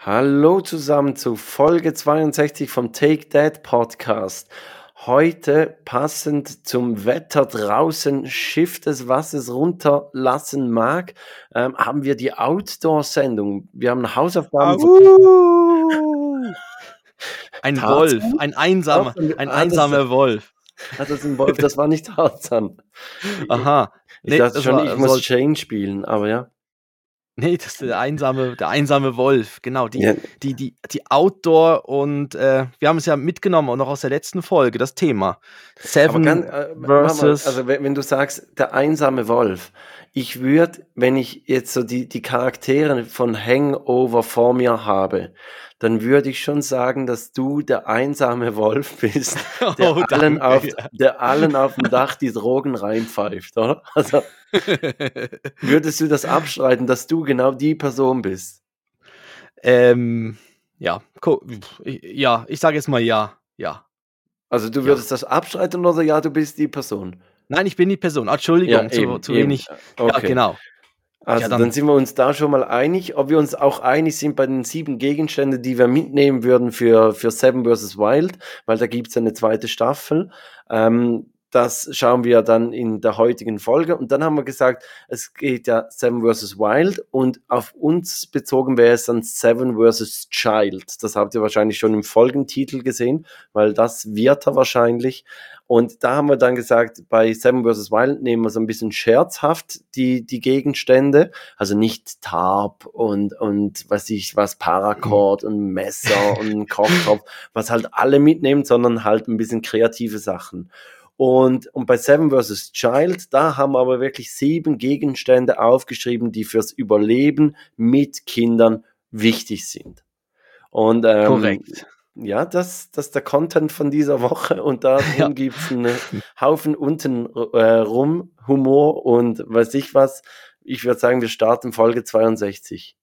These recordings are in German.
Hallo zusammen zu Folge 62 vom Take That Podcast. Heute passend zum Wetter draußen, Schiff des Wassers runterlassen mag, ähm, haben wir die Outdoor-Sendung. Wir haben Hausaufgaben. Au! Ein Tarzan? Wolf, ein einsamer, ein ah, einsamer Wolf. Ah, das ist ein Wolf, das war nicht Tarzan. Aha. Ich Nee, dachte schon, war- ich muss Jane spielen, aber ja. Nee, das ist der einsame, der einsame Wolf, genau. Die, ja die, die, die Outdoor und äh, wir haben es ja mitgenommen, auch noch aus der letzten Folge, das Thema. Seven ganz, äh, Mama, versus. also wenn, wenn du sagst, der einsame Wolf, ich würde, wenn ich jetzt so die, die Charaktere von Hangover vor mir habe, dann würde ich schon sagen, dass du der einsame Wolf bist, der, oh, allen, auf, der allen auf dem Dach die Drogen reinpfeift, oder? Also würdest du das abstreiten, dass du genau die Person bist? ähm, ja, ja, ich sage jetzt mal ja, ja. Also du Ja. würdest das abstreiten oder ja, du bist die Person? Nein, ich bin die Person. Entschuldigung, zu, eben, zu eben. wenig. Ja, Okay. genau. Also Ja, dann, dann- sind wir uns da schon mal einig. Ob wir uns auch einig sind bei den sieben Gegenständen, die wir mitnehmen würden für, für Seven vs. Wild, weil da gibt es eine zweite Staffel. Ähm, das schauen wir dann in der heutigen Folge. Und dann haben wir gesagt, es geht ja Seven vs. Wild und auf uns bezogen wäre es dann Seven vs. Child. Das habt ihr wahrscheinlich schon im Folgentitel gesehen, weil das wird er wahrscheinlich. Und da haben wir dann gesagt, bei Seven vs. Wild nehmen wir so ein bisschen scherzhaft die, die Gegenstände. Also nicht Tarp und, und was ich, was Paracord und Messer und Kochtopf, was halt alle mitnehmen, sondern halt ein bisschen kreative Sachen. Und, und bei Seven vs. Child, da haben wir aber wirklich sieben Gegenstände aufgeschrieben, die fürs Überleben mit Kindern wichtig sind. Und ähm, Korrekt. ja, das, das ist der Content von dieser Woche und da Ja. gibt es einen Haufen unten äh, rum, Humor und weiß ich was. Ich würde sagen, wir starten Folge 62.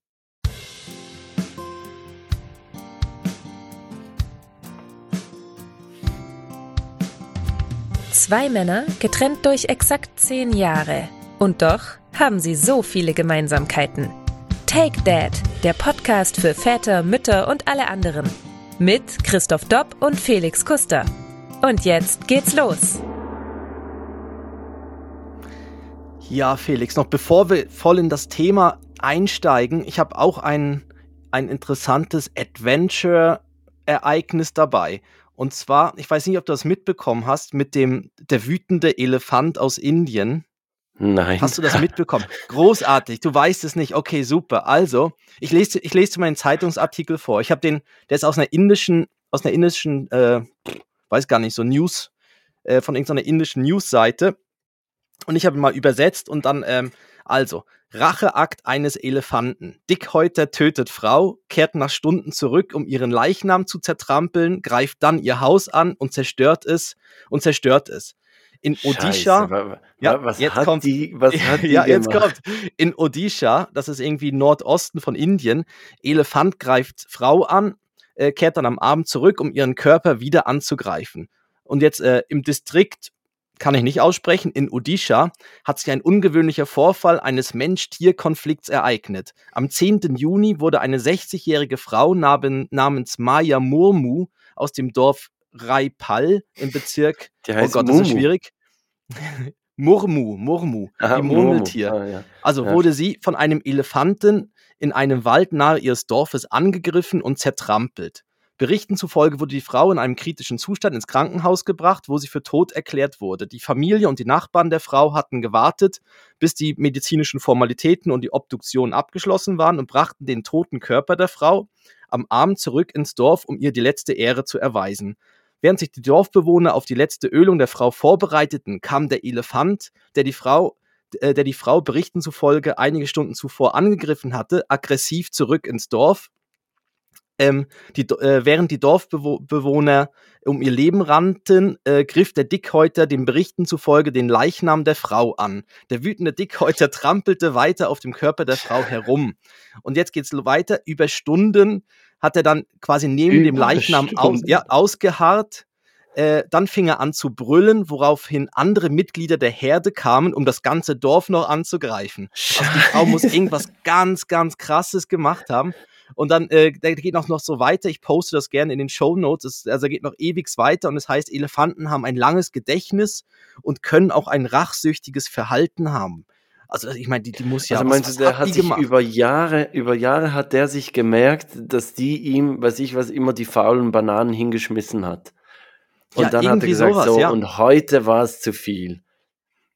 Zwei Männer, getrennt durch exakt zehn Jahre. Und doch haben sie so viele Gemeinsamkeiten. Take Dad, der Podcast für Väter, Mütter und alle anderen. Mit Christoph Dopp und Felix Kuster. Und jetzt geht's los. Ja, Felix, noch bevor wir voll in das Thema einsteigen, ich habe auch ein, ein interessantes Adventure-Ereignis dabei. Und zwar, ich weiß nicht, ob du das mitbekommen hast, mit dem der wütende Elefant aus Indien. Nein. Hast du das mitbekommen? Großartig, du weißt es nicht. Okay, super. Also, ich lese, ich lese meinen Zeitungsartikel vor. Ich habe den, der ist aus einer indischen, aus einer indischen, äh, weiß gar nicht, so News, äh, von irgendeiner indischen Newsseite. Und ich habe ihn mal übersetzt und dann, ähm, also, Racheakt eines Elefanten. Dickhäuter tötet Frau, kehrt nach Stunden zurück, um ihren Leichnam zu zertrampeln, greift dann ihr Haus an und zerstört es und zerstört es. In Odisha, Scheiße, Ja, was jetzt hat kommt- die, was hat die ja, jetzt gemacht? kommt. In Odisha, das ist irgendwie Nordosten von Indien, Elefant greift Frau an, äh, kehrt dann am Abend zurück, um ihren Körper wieder anzugreifen. Und jetzt äh, im Distrikt, kann ich nicht aussprechen, in Odisha hat sich ein ungewöhnlicher Vorfall eines Mensch-Tier-Konflikts ereignet. Am 10. Juni wurde eine 60-jährige Frau namen, namens Maya Murmu aus dem Dorf Raipal im Bezirk, Die oh Gott, das ist Mumu. schwierig, Murmu, Murmu, Aha, die Mumu. Murmeltier. Ah, ja. Also Ja. wurde sie von einem Elefanten in einem Wald nahe ihres Dorfes angegriffen und zertrampelt. Berichten zufolge wurde die Frau in einem kritischen Zustand ins Krankenhaus gebracht, wo sie für tot erklärt wurde. Die Familie und die Nachbarn der Frau hatten gewartet, bis die medizinischen Formalitäten und die Obduktion abgeschlossen waren und brachten den toten Körper der Frau am Abend zurück ins Dorf, um ihr die letzte Ehre zu erweisen. Während sich die Dorfbewohner auf die letzte Ölung der Frau vorbereiteten, kam der Elefant, der die Frau äh, der die Frau Berichten zufolge einige Stunden zuvor angegriffen hatte, aggressiv zurück ins Dorf. Ähm, die, äh, während die Dorfbewohner um ihr Leben rannten, äh, griff der Dickhäuter den Berichten zufolge den Leichnam der Frau an. Der wütende Dickhäuter trampelte weiter auf dem Körper der Frau herum. Und jetzt geht's weiter. Über Stunden hat er dann quasi neben dem Über Leichnam aus, ja, ausgeharrt. Äh, dann fing er an zu brüllen, woraufhin andere Mitglieder der Herde kamen, um das ganze Dorf noch anzugreifen. Also die Frau muss irgendwas ganz, ganz Krasses gemacht haben. Und dann äh, geht noch, noch so weiter. Ich poste das gerne in den Show Notes. Also er geht noch ewig weiter und es das heißt, Elefanten haben ein langes Gedächtnis und können auch ein rachsüchtiges Verhalten haben. Also ich meine, die, die muss ja. Also meinst du, der hat, hat sich gemacht? über Jahre, über Jahre hat der sich gemerkt, dass die ihm, weiß ich was, immer die faulen Bananen hingeschmissen hat. Und ja, dann hat er gesagt, sowas, so, ja. und heute war es zu viel.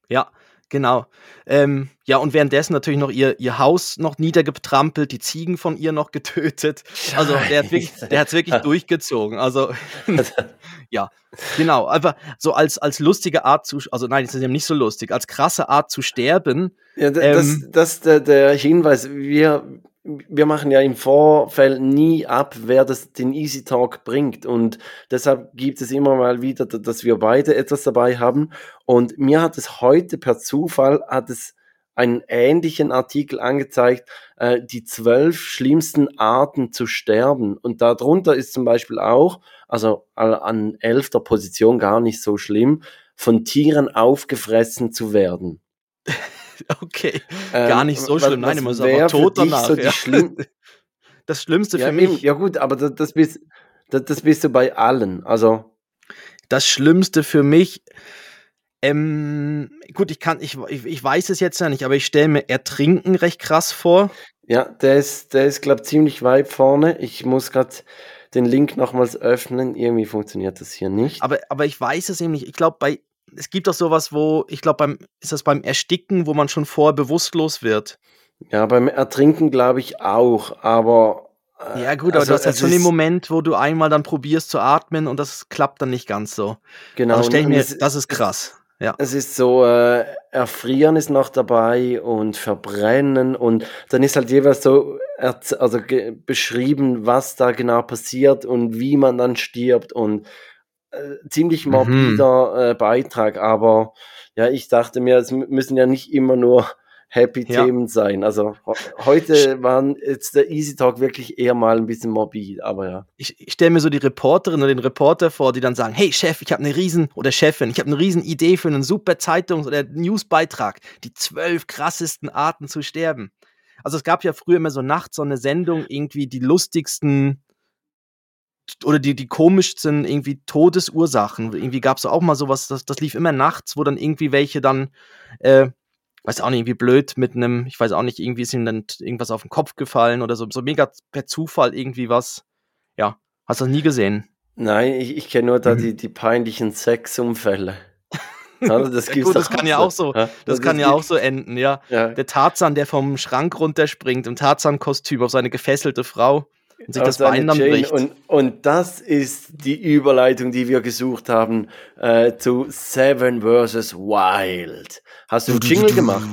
Ja, genau. Ähm, ja, und währenddessen natürlich noch ihr, ihr Haus noch niedergetrampelt, die Ziegen von ihr noch getötet. Also der hat wirklich, der hat's wirklich durchgezogen. Also ja, genau. Einfach so als, als lustige Art zu, also nein, das ist eben nicht so lustig, als krasse Art zu sterben. Ja, das, ähm, das, das der, der Hinweis. Wir, wir machen ja im Vorfeld nie ab, wer das, den Easy Talk bringt. Und deshalb gibt es immer mal wieder, dass wir beide etwas dabei haben. Und mir hat es heute per Zufall, hat es einen ähnlichen Artikel angezeigt, äh, die zwölf schlimmsten Arten zu sterben. Und darunter ist zum Beispiel auch, also an elfter Position gar nicht so schlimm, von Tieren aufgefressen zu werden. Okay, gar nicht so schlimm. Nein, immer so aber tot danach. So ja. Schlimm das Schlimmste ja, für mich. Ja gut, aber das, das, bist, das, das bist du bei allen. Also das Schlimmste für mich, ähm, gut, ich kann, ich, ich, ich weiß es jetzt ja nicht, aber ich stelle mir Ertrinken recht krass vor. Ja, der ist, der ist, glaube ich, ziemlich weit vorne. Ich muss gerade den Link nochmals öffnen. Irgendwie funktioniert das hier nicht. Aber, aber ich weiß es eben nicht. Ich glaube, bei es gibt doch sowas, wo, ich glaube, beim, ist das beim Ersticken, wo man schon vorher bewusstlos wird? Ja, beim Ertrinken glaube ich auch, aber. Äh, ja, gut, aber also, du hast ja schon den Moment, wo du einmal dann probierst zu atmen und das klappt dann nicht ganz so. Genau. Also stell ich mir, es, das ist krass. Ja. Es ist so, äh, Erfrieren ist noch dabei und Verbrennen und dann ist halt jeweils so also beschrieben, was da genau passiert und wie man dann stirbt und äh, ziemlich mhm. morbider mhm. äh, Beitrag, aber ja, ich dachte mir, es müssen ja nicht immer nur happy ja. Themen sein. Also heute waren jetzt der Easy Talk wirklich eher mal ein bisschen morbid, aber ja. Ich, ich stelle mir so die Reporterin oder den Reporter vor, die dann sagen, hey Chef, ich habe eine riesen, oder Chefin, ich habe eine riesen Idee für einen super Zeitungs- oder Newsbeitrag, die zwölf krassesten Arten zu sterben. Also es gab ja früher immer so nachts so eine Sendung, irgendwie die lustigsten oder die, die komischsten irgendwie Todesursachen. Irgendwie gab es auch mal sowas, das, das lief immer nachts, wo dann irgendwie welche dann, äh, weiß auch nicht, irgendwie blöd mit einem, ich weiß auch nicht, irgendwie ist ihm dann irgendwas auf den Kopf gefallen oder so, so mega per Zufall irgendwie was. Ja, hast du das nie gesehen? Nein, ich, ich kenne nur da mhm. die, die peinlichen Sexunfälle. Also das, Gut, das kann ja auch so, das, das kann ja auch so enden, ja. ja. Der Tarzan, der vom Schrank runterspringt im Tarzan-Kostüm auf seine gefesselte Frau und sich das Bein dann bricht. Und, und das ist die Überleitung, die wir gesucht haben äh, zu Seven vs. Wild. Hast du einen Jingle gemacht?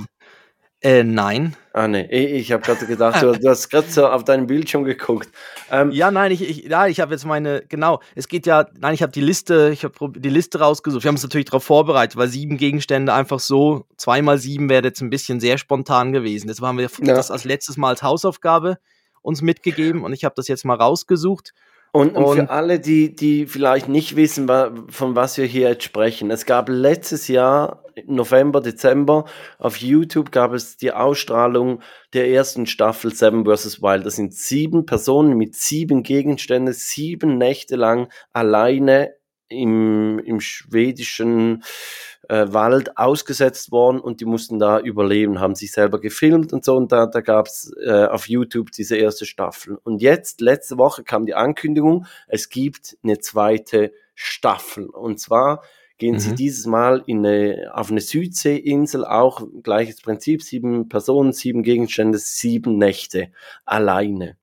Äh, nein. Ah, nee. Ich, habe gerade gedacht, du, du hast gerade so auf deinen Bildschirm geguckt. Ähm, ja, nein, ich, ich, ja, ich habe jetzt meine, genau, es geht ja, nein, ich habe die Liste, ich habe die Liste rausgesucht. Wir haben uns natürlich darauf vorbereitet, weil sieben Gegenstände einfach so, zweimal sieben wäre jetzt ein bisschen sehr spontan gewesen. Jetzt haben wir ja. das als letztes Mal als Hausaufgabe uns mitgegeben und ich habe das jetzt mal rausgesucht. Und, und, für alle, die, die vielleicht nicht wissen, von was wir hier jetzt sprechen, es gab letztes Jahr, November, Dezember, auf YouTube gab es die Ausstrahlung der ersten Staffel Seven vs. Wild. Das sind sieben Personen mit sieben Gegenständen, sieben Nächte lang alleine im, im schwedischen äh, Wald ausgesetzt worden und die mussten da überleben, haben sich selber gefilmt und so und da, da gab es äh, auf YouTube diese erste Staffel. Und jetzt, letzte Woche kam die Ankündigung, es gibt eine zweite Staffel und zwar gehen mhm. sie dieses Mal in eine, auf eine Südseeinsel, auch gleiches Prinzip, sieben Personen, sieben Gegenstände, sieben Nächte alleine.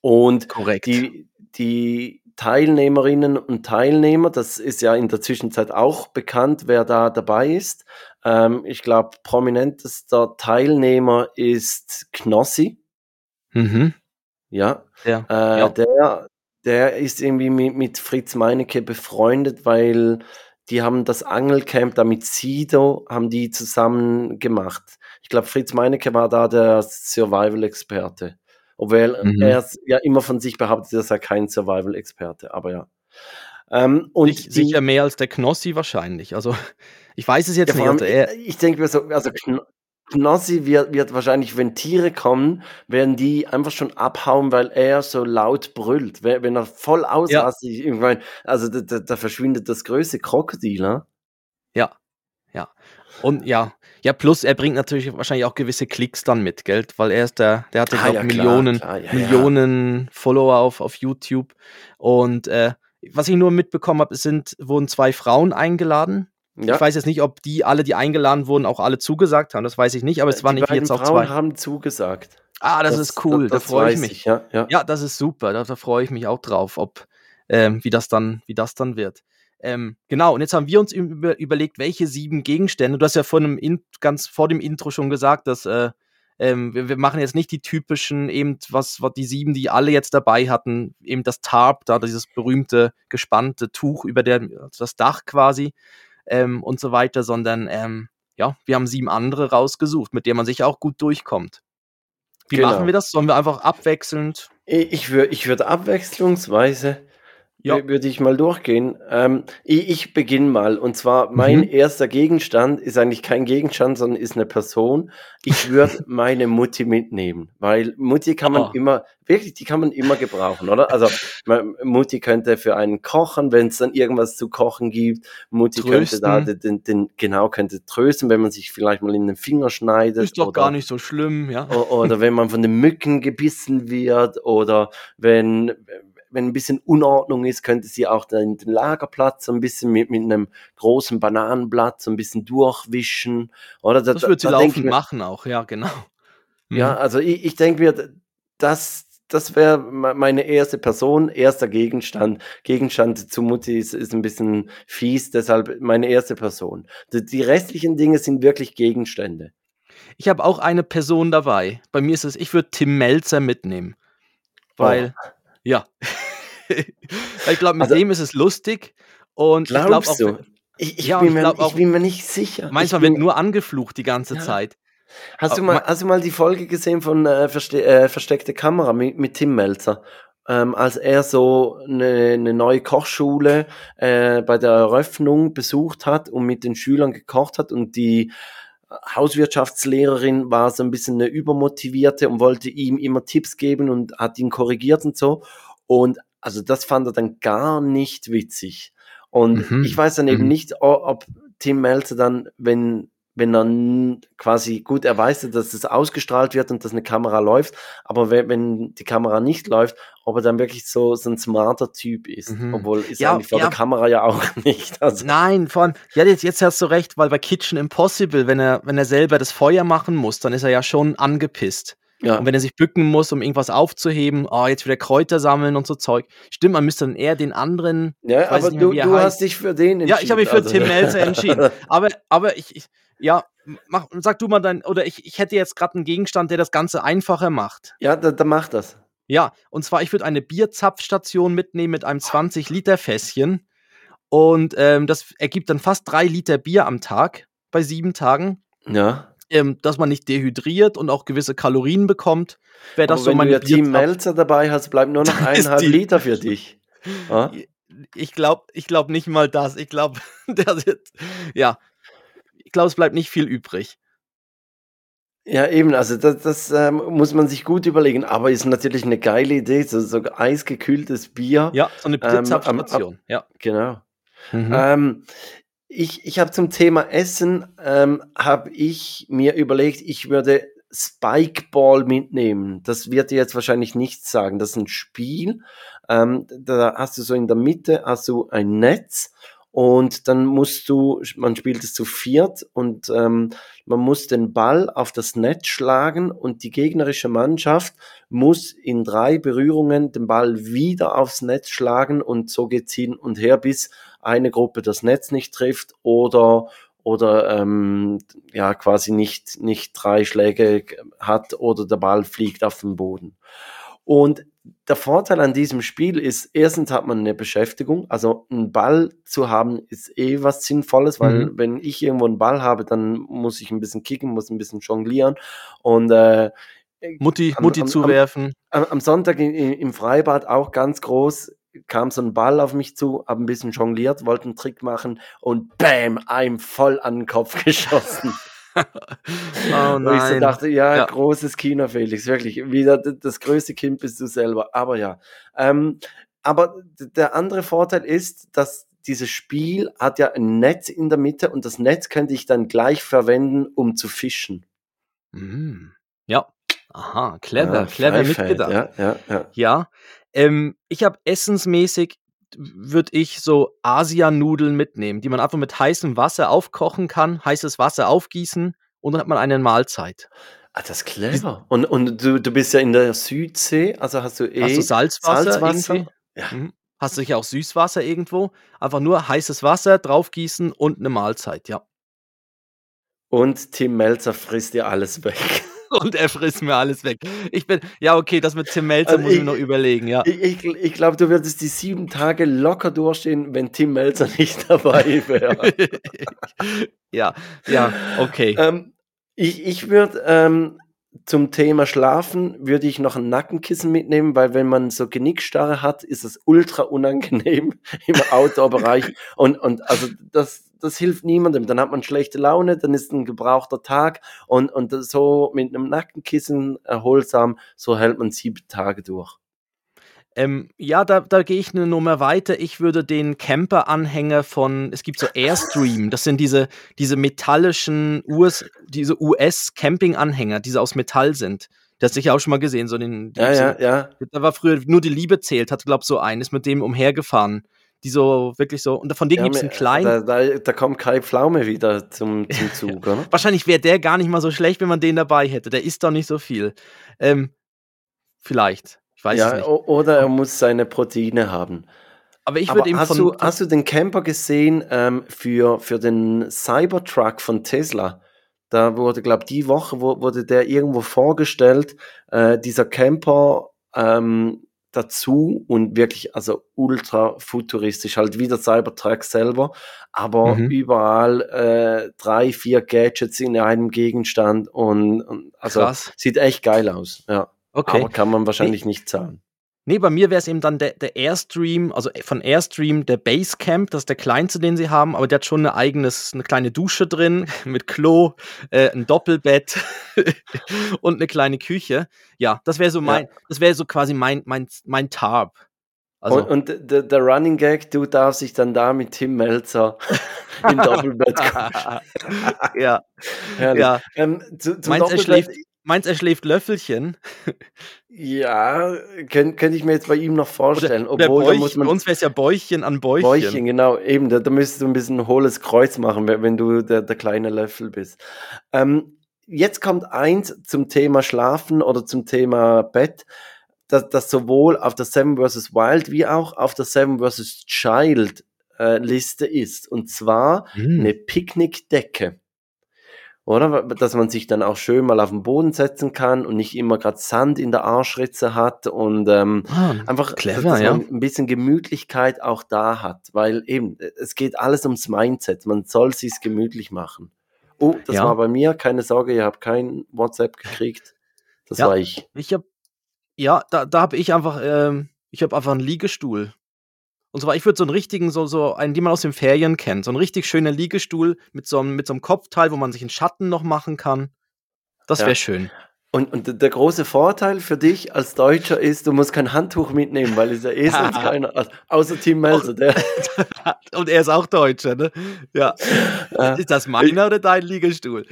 Und Korrekt. die, die Teilnehmerinnen und Teilnehmer. Das ist ja in der Zwischenzeit auch bekannt, wer da dabei ist. Ähm, ich glaube, prominentester Teilnehmer ist Knossi. Mhm. Ja. ja. Äh, ja. Der, der ist irgendwie mit, mit Fritz Meinecke befreundet, weil die haben das Angelcamp da mit Sido, haben die zusammen gemacht. Ich glaube, Fritz Meinecke war da der Survival-Experte. Obwohl mhm. er ja immer von sich behauptet, dass er kein Survival-Experte, aber ja. Ähm, und ich, die, sicher mehr als der Knossi wahrscheinlich. Also ich weiß es jetzt ja, nicht. Allem, ich denke mir so, also Knossi wird, wird wahrscheinlich, wenn Tiere kommen, werden die einfach schon abhauen, weil er so laut brüllt. Wenn, wenn er voll ausrastet, ja. irgendwann, also da, da, da, verschwindet das größte Krokodil, ne? Ja, ja. Und ja, ja, plus er bringt natürlich wahrscheinlich auch gewisse Klicks dann mit, Geld, weil er ist der, der hat ja, ah, ja Millionen, klar, ja, Millionen Follower auf, auf YouTube. Und äh, was ich nur mitbekommen habe, sind, wurden zwei Frauen eingeladen. Ja. Ich weiß jetzt nicht, ob die alle, die eingeladen wurden, auch alle zugesagt haben. Das weiß ich nicht, aber es waren nicht jetzt auch zwei. haben zugesagt. Ah, das, das ist cool. Das, das da freue ich mich. Ich, ja, ja. ja, das ist super. Da, da freue ich mich auch drauf, ob ähm, wie das dann, wie das dann wird. Ähm, genau, und jetzt haben wir uns über, überlegt, welche sieben Gegenstände. Du hast ja vor einem ganz vor dem Intro schon gesagt, dass äh, ähm, wir, wir, machen jetzt nicht die typischen, eben was, was die sieben, die alle jetzt dabei hatten, eben das Tarp, da dieses berühmte gespannte Tuch über der, das Dach quasi ähm, und so weiter, sondern ähm, ja, wir haben sieben andere rausgesucht, mit denen man sich auch gut durchkommt. Wie genau. machen wir das? Sollen wir einfach abwechselnd? Ich würde ich würd abwechslungsweise ja. Würde ich mal durchgehen. Ähm, ich, ich beginne mal. Und zwar, mein mhm. erster Gegenstand ist eigentlich kein Gegenstand, sondern ist eine Person. Ich würde meine Mutti mitnehmen, weil Mutti kann man oh. immer, wirklich, die kann man immer gebrauchen, oder? Also, Mutti könnte für einen kochen, wenn es dann irgendwas zu kochen gibt. Mutti trösten. könnte da den, den, genau, könnte trösten, wenn man sich vielleicht mal in den Finger schneidet. Ist doch oder, gar nicht so schlimm, ja. Oder wenn man von den Mücken gebissen wird oder wenn, wenn ein bisschen Unordnung ist, könnte sie auch den, den Lagerplatz so ein bisschen mit, mit einem großen Bananenblatt so ein bisschen durchwischen. Oder da, das wird sie da, laufend machen auch, ja, genau. Mhm. Ja, also ich, ich denke mir, das, das wäre meine erste Person, erster Gegenstand. Gegenstand zu Mutti ist, ist ein bisschen fies, deshalb meine erste Person. Die, die restlichen Dinge sind wirklich Gegenstände. Ich habe auch eine Person dabei. Bei mir ist es, ich würde Tim Melzer mitnehmen. Weil, oh. Ja. ich glaube, mit also, dem ist es lustig. Und glaubst ich glaube auch. Du? Ich, ich, ja, bin, mir, ich bin mir nicht sicher. Manchmal bin, wird nur angeflucht die ganze ja. Zeit. Hast du, mal, hast du mal die Folge gesehen von äh, Verste äh, Versteckte Kamera mit, mit Tim Melzer? Ähm, als er so eine, eine neue Kochschule äh, bei der Eröffnung besucht hat und mit den Schülern gekocht hat und die Hauswirtschaftslehrerin war so ein bisschen eine übermotivierte und wollte ihm immer Tipps geben und hat ihn korrigiert und so. Und also das fand er dann gar nicht witzig. Und mhm. ich weiß dann eben mhm. nicht, ob Tim Melzer dann, wenn, wenn er quasi, gut, er weiß, dass es ausgestrahlt wird und dass eine Kamera läuft, aber wenn, wenn die Kamera nicht läuft, ob er dann wirklich so, so ein smarter Typ ist. Mhm. Obwohl ist ja, eigentlich vor ja. der Kamera ja auch nicht. Also. Nein, vor allem, ja, jetzt, jetzt hast du recht, weil bei Kitchen Impossible, wenn er, wenn er selber das Feuer machen muss, dann ist er ja schon angepisst. Ja. Und wenn er sich bücken muss, um irgendwas aufzuheben, oh, jetzt wieder Kräuter sammeln und so Zeug. Stimmt, man müsste dann eher den anderen. Ja, aber du, du hast dich für den entschieden. Ja, ich habe mich für also. Tim Melzer entschieden. Aber, aber ich, ich ja, mach, sag du mal dein, oder ich, ich hätte jetzt gerade einen Gegenstand, der das Ganze einfacher macht. Ja, dann da macht das. Ja, und zwar, ich würde eine Bierzapfstation mitnehmen mit einem 20-Liter-Fässchen. Und ähm, das ergibt dann fast drei Liter Bier am Tag bei sieben Tagen. Ja ähm, dass man nicht dehydriert und auch gewisse Kalorien bekommt. Wäre das Aber so wenn meine du ja Team Melzer dabei hast, bleibt nur noch eineinhalb Liter für dich. Ja? Ich glaube ich glaub nicht mal das. Ich glaube, ja, ich glaube, es bleibt nicht viel übrig. Ja, eben, also das, das ähm, muss man sich gut überlegen, aber ist natürlich eine geile Idee, so, so eisgekühltes Bier. Ja, so eine Blitzabstation, ähm, ja. Genau. Mhm. Ähm, ich, ich habe zum Thema Essen, ähm, habe ich mir überlegt, ich würde Spikeball mitnehmen. Das wird dir jetzt wahrscheinlich nichts sagen. Das ist ein Spiel. Ähm, da hast du so in der Mitte hast du ein Netz und dann musst du, man spielt es zu viert und ähm, man muss den Ball auf das Netz schlagen und die gegnerische Mannschaft muss in drei Berührungen den Ball wieder aufs Netz schlagen und so geht's hin und her, bis eine Gruppe das Netz nicht trifft oder oder ähm, ja quasi nicht nicht drei Schläge hat oder der Ball fliegt auf den Boden. Und der Vorteil an diesem Spiel ist, erstens hat man eine Beschäftigung, also einen Ball zu haben ist eh was Sinnvolles, weil mhm. wenn ich irgendwo einen Ball habe, dann muss ich ein bisschen kicken, muss ein bisschen jonglieren und äh, Mutti, am, Mutti am, zuwerfen. Am, am Sonntag in, im Freibad auch ganz groß kam so ein Ball auf mich zu, habe ein bisschen jongliert, wollte einen Trick machen und bam, einem voll an den Kopf geschossen. Oh nein. Ich so dachte, ja, ja, großes Kino, Felix, wirklich. Wieder das größte Kind bist du selber. Aber ja. Ähm, aber der andere Vorteil ist, dass dieses Spiel hat ja ein Netz in der Mitte und das Netz könnte ich dann gleich verwenden, um zu fischen. Mm. Ja. Aha, clever, ja, clever mitgedacht. Ja, ja, ja. ja ähm, ich habe essensmäßig würde ich so Asianudeln mitnehmen, die man einfach mit heißem Wasser aufkochen kann, heißes Wasser aufgießen und dann hat man eine Mahlzeit. Ah, das ist clever. Und, und du, du bist ja in der Südsee, also hast du eh hast du Salzwasser, Salzwasser? Ja. Mhm. Hast du sicher auch Süßwasser irgendwo? Einfach nur heißes Wasser draufgießen und eine Mahlzeit, ja. Und Tim Melzer frisst dir alles weg. Und er frisst mir alles weg. Ich bin, ja, okay, das mit Tim Melzer also muss ich, ich noch überlegen, ja. Ich, ich, ich glaube, du würdest die sieben Tage locker durchstehen, wenn Tim Melzer nicht dabei wäre. ja, ja, okay. Ähm, ich ich würde ähm, zum Thema Schlafen würde ich noch ein Nackenkissen mitnehmen, weil wenn man so Genickstarre hat, ist es ultra unangenehm im Outdoor-Bereich. und, und also das, das hilft niemandem. Dann hat man schlechte Laune, dann ist ein gebrauchter Tag und, und so mit einem Nackenkissen erholsam, so hält man sieben Tage durch. Ähm, ja, da, da gehe ich eine Nummer weiter. Ich würde den Camper-Anhänger von, es gibt so Airstream, das sind diese, diese metallischen US, diese US-Camping-Anhänger, die aus Metall sind. Das hast du sicher auch schon mal gesehen, so den. Ja, ja, ja. Da war früher nur die Liebe zählt, hat, glaub so einen, ist mit dem umhergefahren die so wirklich so, und von denen ja, gibt es einen kleinen. Da, da, da, kommt Kai Pflaume wieder zum, zum Zug, oder? Wahrscheinlich wäre der gar nicht mal so schlecht, wenn man den dabei hätte. Der isst doch nicht so viel. Ähm, vielleicht. Ich weiß ja, nicht. Oder er muss seine Proteine haben. Aber ich würde ihm hast Du, hast du den Camper gesehen ähm, für, für den Cybertruck von Tesla? Da wurde, glaube ich, die Woche wurde der irgendwo vorgestellt, äh, dieser Camper ähm, dazu und wirklich also ultra futuristisch, halt wie der Cybertruck selber, aber mhm. überall äh, drei, vier Gadgets in einem Gegenstand und, und also Krass. sieht echt geil aus, ja. Okay. Aber kann man wahrscheinlich nee. nicht zahlen. Nee, bei mir wäre es eben dann der, der Airstream, also von Airstream der Basecamp, das ist der kleinste, den sie haben, aber der hat schon eine eigenes, eine kleine Dusche drin mit Klo, äh, ein Doppelbett und eine kleine Küche. Ja, das wäre so mein, ja. das wäre so quasi mein, mein, mein Tarp. Also, und, und der, der, Running Gag, du darfst dich dann da mit Tim Melzer im Doppelbett ja. ja. Ähm, zu, Meins Doppelbett, Meinst er schläft Löffelchen? Ja, könnte könnt ich mir jetzt bei ihm noch vorstellen. Oder, Obwohl, oder muss man, bei uns wäre es ja Bäuchchen an Bäuchchen. Bäuchchen, genau. Eben, da, da müsstest du ein bisschen ein hohles Kreuz machen, wenn du der, der kleine Löffel bist. Ähm, jetzt kommt eins zum Thema Schlafen oder zum Thema Bett, das, das sowohl auf der Seven vs. Wild wie auch auf der Seven vs. Child äh, Liste ist. Und zwar hm. eine Picknickdecke oder? Dass man sich dann auch schön mal auf den Boden setzen kann und nicht immer gerade Sand in der Arschritze hat und ähm, ah, einfach, clever, dass ja. man ein bisschen Gemütlichkeit auch da hat, weil eben, es geht alles ums Mindset, man soll sich's gemütlich machen. Oh, das ja. war bei mir, keine Sorge, ihr habt kein WhatsApp gekriegt, das ja, war ich. Ich hab, ja, da, da habe ich einfach, ähm, ich habe einfach einen Liegestuhl und zwar, ich würde so einen richtigen, so, so einen, den man aus den Ferien kennt, so einen richtig schönen Liegestuhl mit so einem, mit so einem Kopfteil, wo man sich einen Schatten noch machen kann. Das wäre ja. schön. Und, und der große Vorteil für dich als Deutscher ist, du musst kein Handtuch mitnehmen, weil es ja eh sonst keiner, also, außer Tim Melzer. Der. und er ist auch Deutscher, ne? Ja. ist das meiner oder dein Liegestuhl?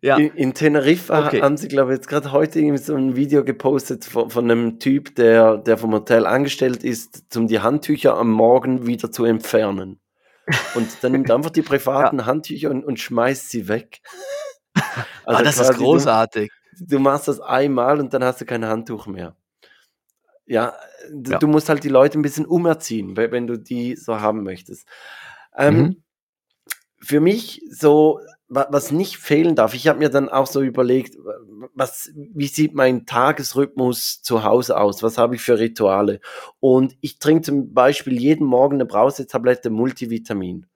Ja. In, in Teneriffa okay. haben sie, glaube ich, jetzt gerade heute so ein Video gepostet von, von, einem Typ, der, der vom Hotel angestellt ist, um die Handtücher am Morgen wieder zu entfernen. Und dann nimmt einfach die privaten ja. Handtücher und, und schmeißt sie weg. Also ah, das ist großartig du machst das einmal und dann hast du kein Handtuch mehr. Ja, ja. du musst halt die Leute ein bisschen umerziehen, wenn du die so haben möchtest. Ähm, mhm. Für mich so, was nicht fehlen darf, ich habe mir dann auch so überlegt, was, wie sieht mein Tagesrhythmus zu Hause aus? Was habe ich für Rituale? Und ich trinke zum Beispiel jeden Morgen eine Brausetablette Multivitamin.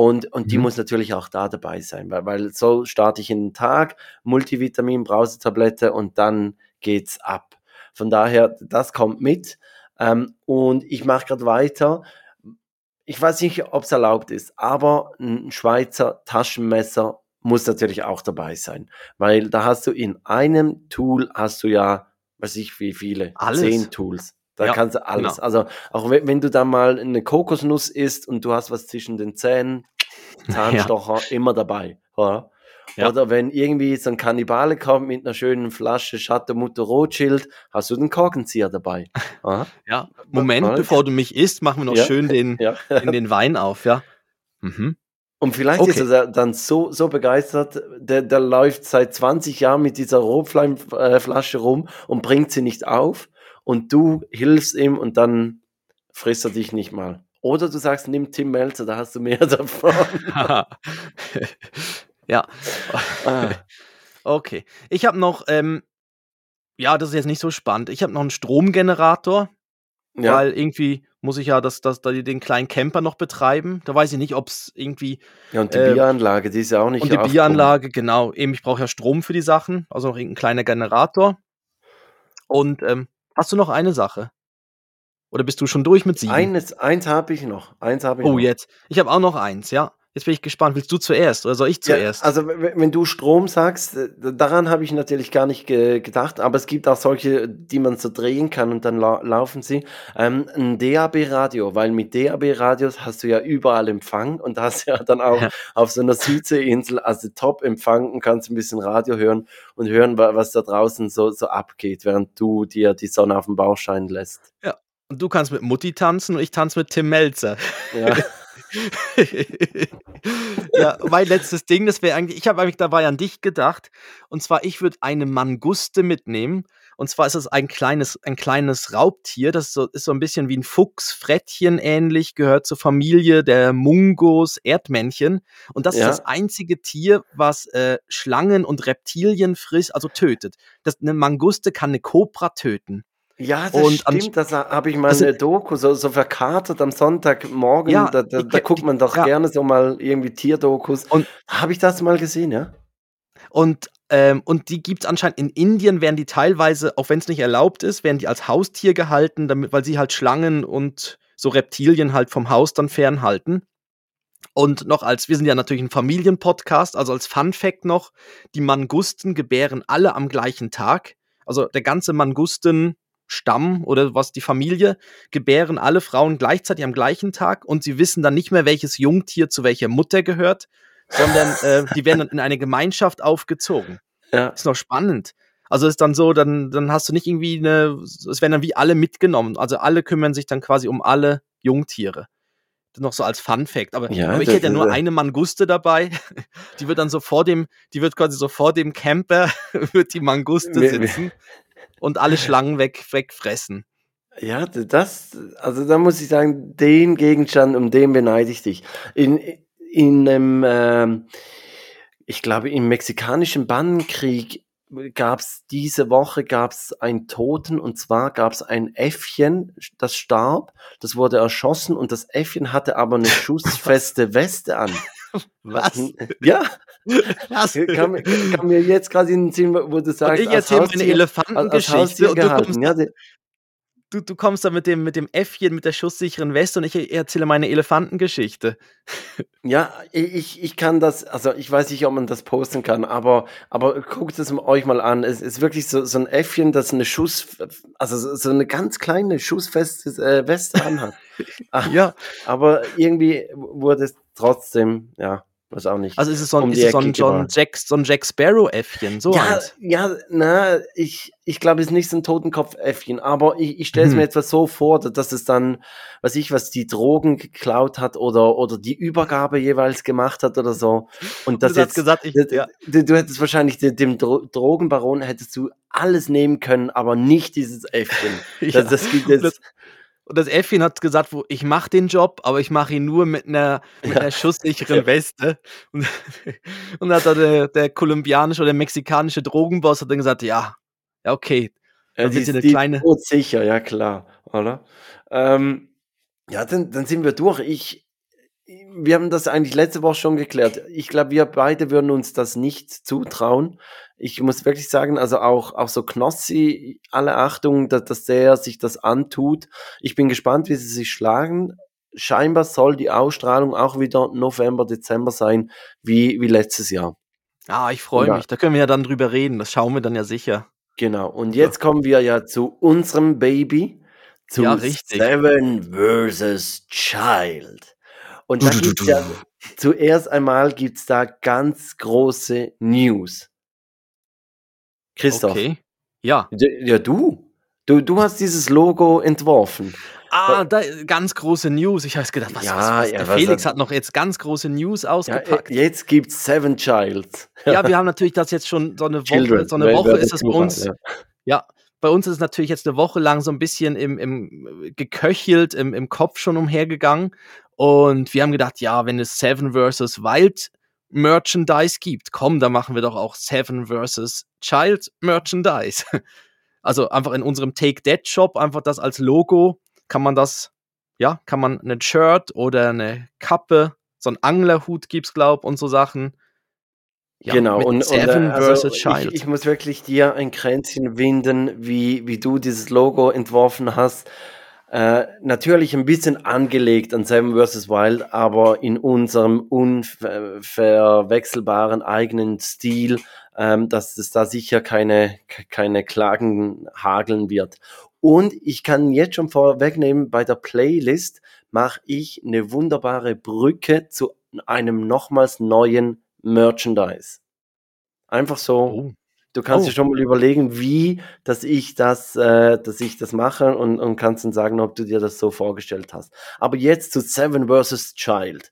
Und, und die mhm. muss natürlich auch da dabei sein, weil, weil so starte ich in den Tag, Multivitamin, Brausetablette und dann geht's ab. Von daher, das kommt mit. Ähm, und ich mache gerade weiter. Ich weiß nicht, ob es erlaubt ist, aber ein Schweizer Taschenmesser muss natürlich auch dabei sein, weil da hast du in einem Tool hast du ja, weiß ich wie viele, Alles. zehn Tools. Da Ja, kannst du alles. genau. Also auch wenn, wenn du da mal eine Kokosnuss isst und du hast was zwischen den Zähnen, Zahnstocher immer dabei. Oder? Ja. Oder wenn irgendwie so ein Kannibale kommt mit einer schönen Flasche Chateau Mutter Rothschild, hast du den Korkenzieher dabei. Oder? Ja, Moment, Mal. bevor du mich isst, machen wir noch Ja. schön den, Ja. in den Wein auf, ja. Mhm. Und vielleicht Okay. ist er da- dann so, so begeistert, der, der läuft seit 20 Jahren mit dieser Rotfleischflasche rum und bringt sie nicht auf und du hilfst ihm und dann frisst er dich nicht mal. Oder du sagst, nimm Tim Melzer, da hast du mehr davon. ja, Ah, okay. Ich habe noch, ähm, ja, das ist jetzt nicht so spannend. Ich habe noch einen Stromgenerator, ja, weil irgendwie muss ich ja das, das, da den kleinen Camper noch betreiben. Da weiß ich nicht, ob es irgendwie. ja, und die äh, Bieranlage, die ist ja auch nicht Und die. Bieranlage, genau. Eben, ich brauche ja Strom für die Sachen, also noch irgendein kleiner Generator. Und ähm, hast du noch eine Sache? Oder bist du schon durch mit sieben? Eines, eins habe ich noch. Eins habe ich oh, noch. jetzt. Ich habe auch noch eins, ja. Jetzt bin ich gespannt. Willst du zuerst oder soll ich zuerst? Ja, also wenn du Strom sagst, äh, daran habe ich natürlich gar nicht ge gedacht, aber es gibt auch solche, die man so drehen kann und dann lau laufen sie. Ähm, ein DAB-Radio, weil mit DAB-Radios hast du ja überall Empfang und da hast ja dann auch Ja. auf so einer Südseeinsel also Top-Empfang und kannst ein bisschen Radio hören und hören, wa- was da draußen so, so abgeht, während du dir die Sonne auf den Bauch scheinen lässt. Und du kannst mit Mutti tanzen und ich tanze mit Tim Melzer. Ja, ja, mein letztes Ding, das wäre eigentlich, ich habe eigentlich dabei an dich gedacht. Und zwar, ich würde eine Manguste mitnehmen. Und zwar ist es ein kleines, ein kleines Raubtier. Das ist so, ist so ein bisschen wie ein Fuchs, Frettchen ähnlich, gehört zur Familie der Mungos, Erdmännchen. Und das Ja. ist das einzige Tier, was äh, Schlangen und Reptilien frisst, also tötet. Das, eine Manguste kann eine Kobra töten. Ja das Und stimmt, das habe ich mal Das eine Doku, so, so verkatert am Sonntagmorgen, Ja, da, da, ke- guckt man doch ja. gerne so mal irgendwie Tierdokus. Und- habe ich das mal gesehen, ja? Und, ähm, und die gibt es anscheinend in Indien, werden die teilweise, auch wenn es nicht erlaubt ist, werden die als Haustier gehalten, damit, weil sie halt Schlangen und so Reptilien halt vom Haus dann fernhalten. Und noch als, wir sind ja natürlich ein Familienpodcast, also als Fun Fact noch, die Mangusten gebären alle am gleichen Tag. Also der ganze Mangusten-Stamm oder was die Familie gebären alle Frauen gleichzeitig am gleichen Tag und sie wissen dann nicht mehr, welches Jungtier zu welcher Mutter gehört, sondern äh, die werden dann in eine Gemeinschaft aufgezogen. Ja. Ist noch spannend. Also ist dann so, dann, dann hast du nicht irgendwie eine, es werden dann wie alle mitgenommen. Also alle kümmern sich dann quasi um alle Jungtiere. Das noch so als Fun Fact. Aber, Ja, aber ich hätte ja nur eine Manguste dabei. Die wird dann so vor dem, die wird quasi so vor dem Camper, wird die Manguste sitzen und alle Schlangen weg, wegfressen. Ja, das, also da muss ich sagen, den Gegenstand, um den beneide ich dich. In, in einem, ähm, ich glaube, im mexikanischen Bannenkrieg gab es diese Woche gab's einen Toten und zwar gab es ein Äffchen, das starb, das wurde erschossen und das Äffchen hatte aber eine schussfeste Weste an. Was? Ja? kam, kam mir jetzt gerade in den Sinn, wo du Und sagst, ich erzähle meine Elefantengeschichte und du kommst, Ja, du, du kommst da mit dem, mit dem Äffchen, mit der schusssicheren Weste und ich erzähle meine Elefantengeschichte. Ja, ich, ich kann das, also ich weiß nicht, ob man das posten kann, aber, aber guckt es euch mal an. Es ist wirklich so, so ein Äffchen, das eine Schuss, also so- eine ganz kleine schussfeste äh, Weste anhat. Ja, aber irgendwie wurde es trotzdem, ja, weiß auch nicht. also ist es so ein, Um ist es so ein John. Jack, so ein Jack Sparrow-Äffchen, so ja, eins. ja, na, ich, ich glaube, es ist nicht so ein Totenkopf-Äffchen, aber ich, ich stelle es Mhm. mir etwa so vor, dass es dann, was ich, was die Drogen geklaut hat oder, oder die Übergabe jeweils gemacht hat oder so. Und das jetzt, gesagt, ich, du, ja. du, du hättest wahrscheinlich dem, dem Dro Drogenbaron hättest du alles nehmen können, aber nicht dieses Äffchen. Ja. Das, das gibt es. Und das Äffchen hat gesagt, wo, ich mache den Job, aber ich mache ihn nur mit einer, mit einer schusssicheren Weste. Und, und hat der, der kolumbianische oder mexikanische Drogenboss hat dann gesagt, ja, ja, okay. Ja, Dann die, sie eine die kleine- sicher, ja klar, oder? Ähm, ja, dann, dann sind wir durch. Ich, wir haben das eigentlich letzte Woche schon geklärt. Ich glaube, wir beide würden uns das nicht zutrauen. Ich muss wirklich sagen, also auch, auch so Knossi, alle Achtung, dass, dass der sich das antut. Ich bin gespannt, wie sie sich schlagen. Scheinbar soll die Ausstrahlung auch wieder November, Dezember sein, wie, wie letztes Jahr. Ah, ich freue Ja. mich. Da können wir ja dann drüber reden. Das schauen wir dann ja sicher. Genau. Und jetzt kommen wir ja zu unserem Baby, zu Ja, richtig. Seven vs. Child. Und da gibt's ja, zuerst einmal gibt's da ganz große News. Christoph. Okay. Ja. Ja, du. Du, du hast dieses Logo entworfen. Ah, da, ganz große News. Ich habe gedacht, was, Ja, was, was? ja, Der was Felix hat- noch jetzt ganz große News Ja, ausgepackt. äh, jetzt gibt's Seven Child. Ja, wir haben natürlich das jetzt schon so eine Woche, Children. so eine Woche ist es bei uns. ja. Ja, bei uns ist es natürlich jetzt eine Woche lang so ein bisschen im, im geköchelt, im, im Kopf schon umhergegangen. Und wir haben gedacht, ja, wenn es Seven vs. Wild Merchandise gibt, komm, dann machen wir doch auch Seven vs. Child Merchandise. Also einfach in unserem Take That Shop, einfach das als Logo, kann man das, ja, kann man ein Shirt oder eine Kappe, so ein Anglerhut gibt's, glaub, und so Sachen. Ja, genau, und, und Seven äh, also vs. Child. Ich, ich muss wirklich dir ein Kränzchen winden, wie, wie du dieses Logo entworfen hast. Äh, natürlich ein bisschen angelegt an Seven vs. Wild, aber in unserem unverwechselbaren eigenen Stil, ähm, dass es da sicher keine, keine Klagen hageln wird. Und ich kann jetzt schon vorwegnehmen, bei der Playlist mache ich eine wunderbare Brücke zu einem nochmals neuen Merchandise. Einfach so. Oh. Du kannst Oh. dir schon mal überlegen, wie, dass ich das, äh, dass ich das mache und, und kannst dann sagen, ob du dir das so vorgestellt hast. Aber jetzt zu Seven vs. Child.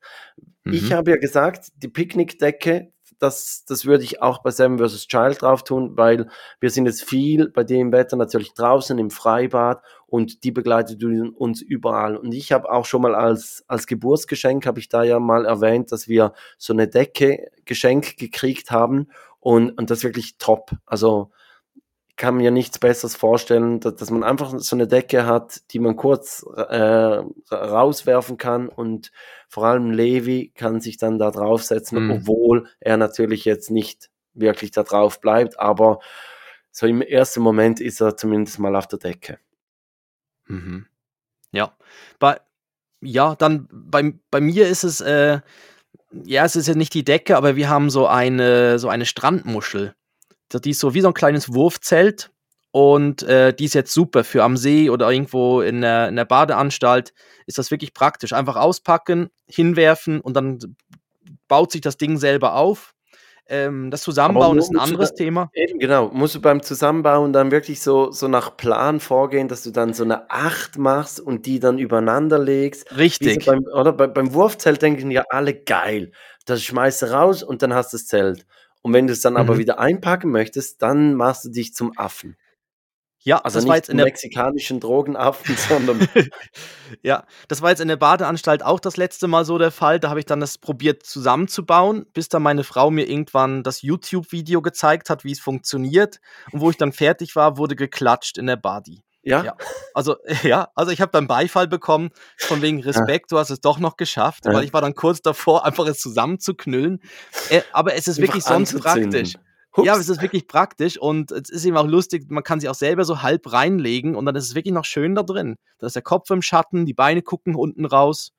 Ich Mhm. habe ja gesagt, die Picknickdecke, das, das würde ich auch bei Seven vs. Child drauf tun, weil wir sind jetzt viel bei dem Wetter natürlich draußen im Freibad und die begleitet uns überall. Und ich habe auch schon mal als, als Geburtsgeschenk, habe ich da ja mal erwähnt, dass wir so eine Decke geschenkt gekriegt haben und, und das ist wirklich top. Also ich kann mir nichts Besseres vorstellen, dass, dass man einfach so eine Decke hat, die man kurz äh, rauswerfen kann und vor allem Levi kann sich dann da draufsetzen, Mhm. obwohl er natürlich jetzt nicht wirklich da drauf bleibt, aber so im ersten Moment ist er zumindest mal auf der Decke. Mhm. Ja. Bei, ja, dann bei, bei mir ist es, äh, ja, es ist ja nicht die Decke, aber wir haben so eine, so eine Strandmuschel. Die ist so wie so ein kleines Wurfzelt und äh, die ist jetzt super für am See oder irgendwo in der, in der Badeanstalt. Ist das wirklich praktisch. Einfach auspacken, hinwerfen und dann baut sich das Ding selber auf. Ähm, das Zusammenbauen ist ein anderes da- Thema. Eben, genau. Musst du beim Zusammenbauen dann wirklich so, so nach Plan vorgehen, dass du dann so eine Acht machst und die dann übereinander legst. Richtig. so beim, oder bei, beim Wurfzelt denken ja alle geil. Das schmeißt du raus und dann hast du das Zelt. Und wenn du es dann aber Mhm. wieder einpacken möchtest, dann machst du dich zum Affen. Ja, Also das war nicht jetzt in der mexikanischen Drogenaffen, sondern ja, das war jetzt in der Badeanstalt auch das letzte Mal so der Fall. Da habe ich dann das probiert zusammenzubauen, bis dann meine Frau mir irgendwann das YouTube-Video gezeigt hat, wie es funktioniert. Und wo ich dann fertig war, wurde geklatscht in der Badi. ja, Ja. Also, ja, also ich habe dann Beifall bekommen, von wegen Respekt, du hast es doch noch geschafft, Ja. weil ich war dann kurz davor, einfach es zusammenzuknüllen. Äh, aber es ist wirklich einfach sonst anzuzünden. praktisch. Hups. Ja, aber es ist wirklich praktisch und es ist eben auch lustig, man kann sie auch selber so halb reinlegen und dann ist es wirklich noch schön da drin. Da ist der Kopf im Schatten, die Beine gucken unten raus.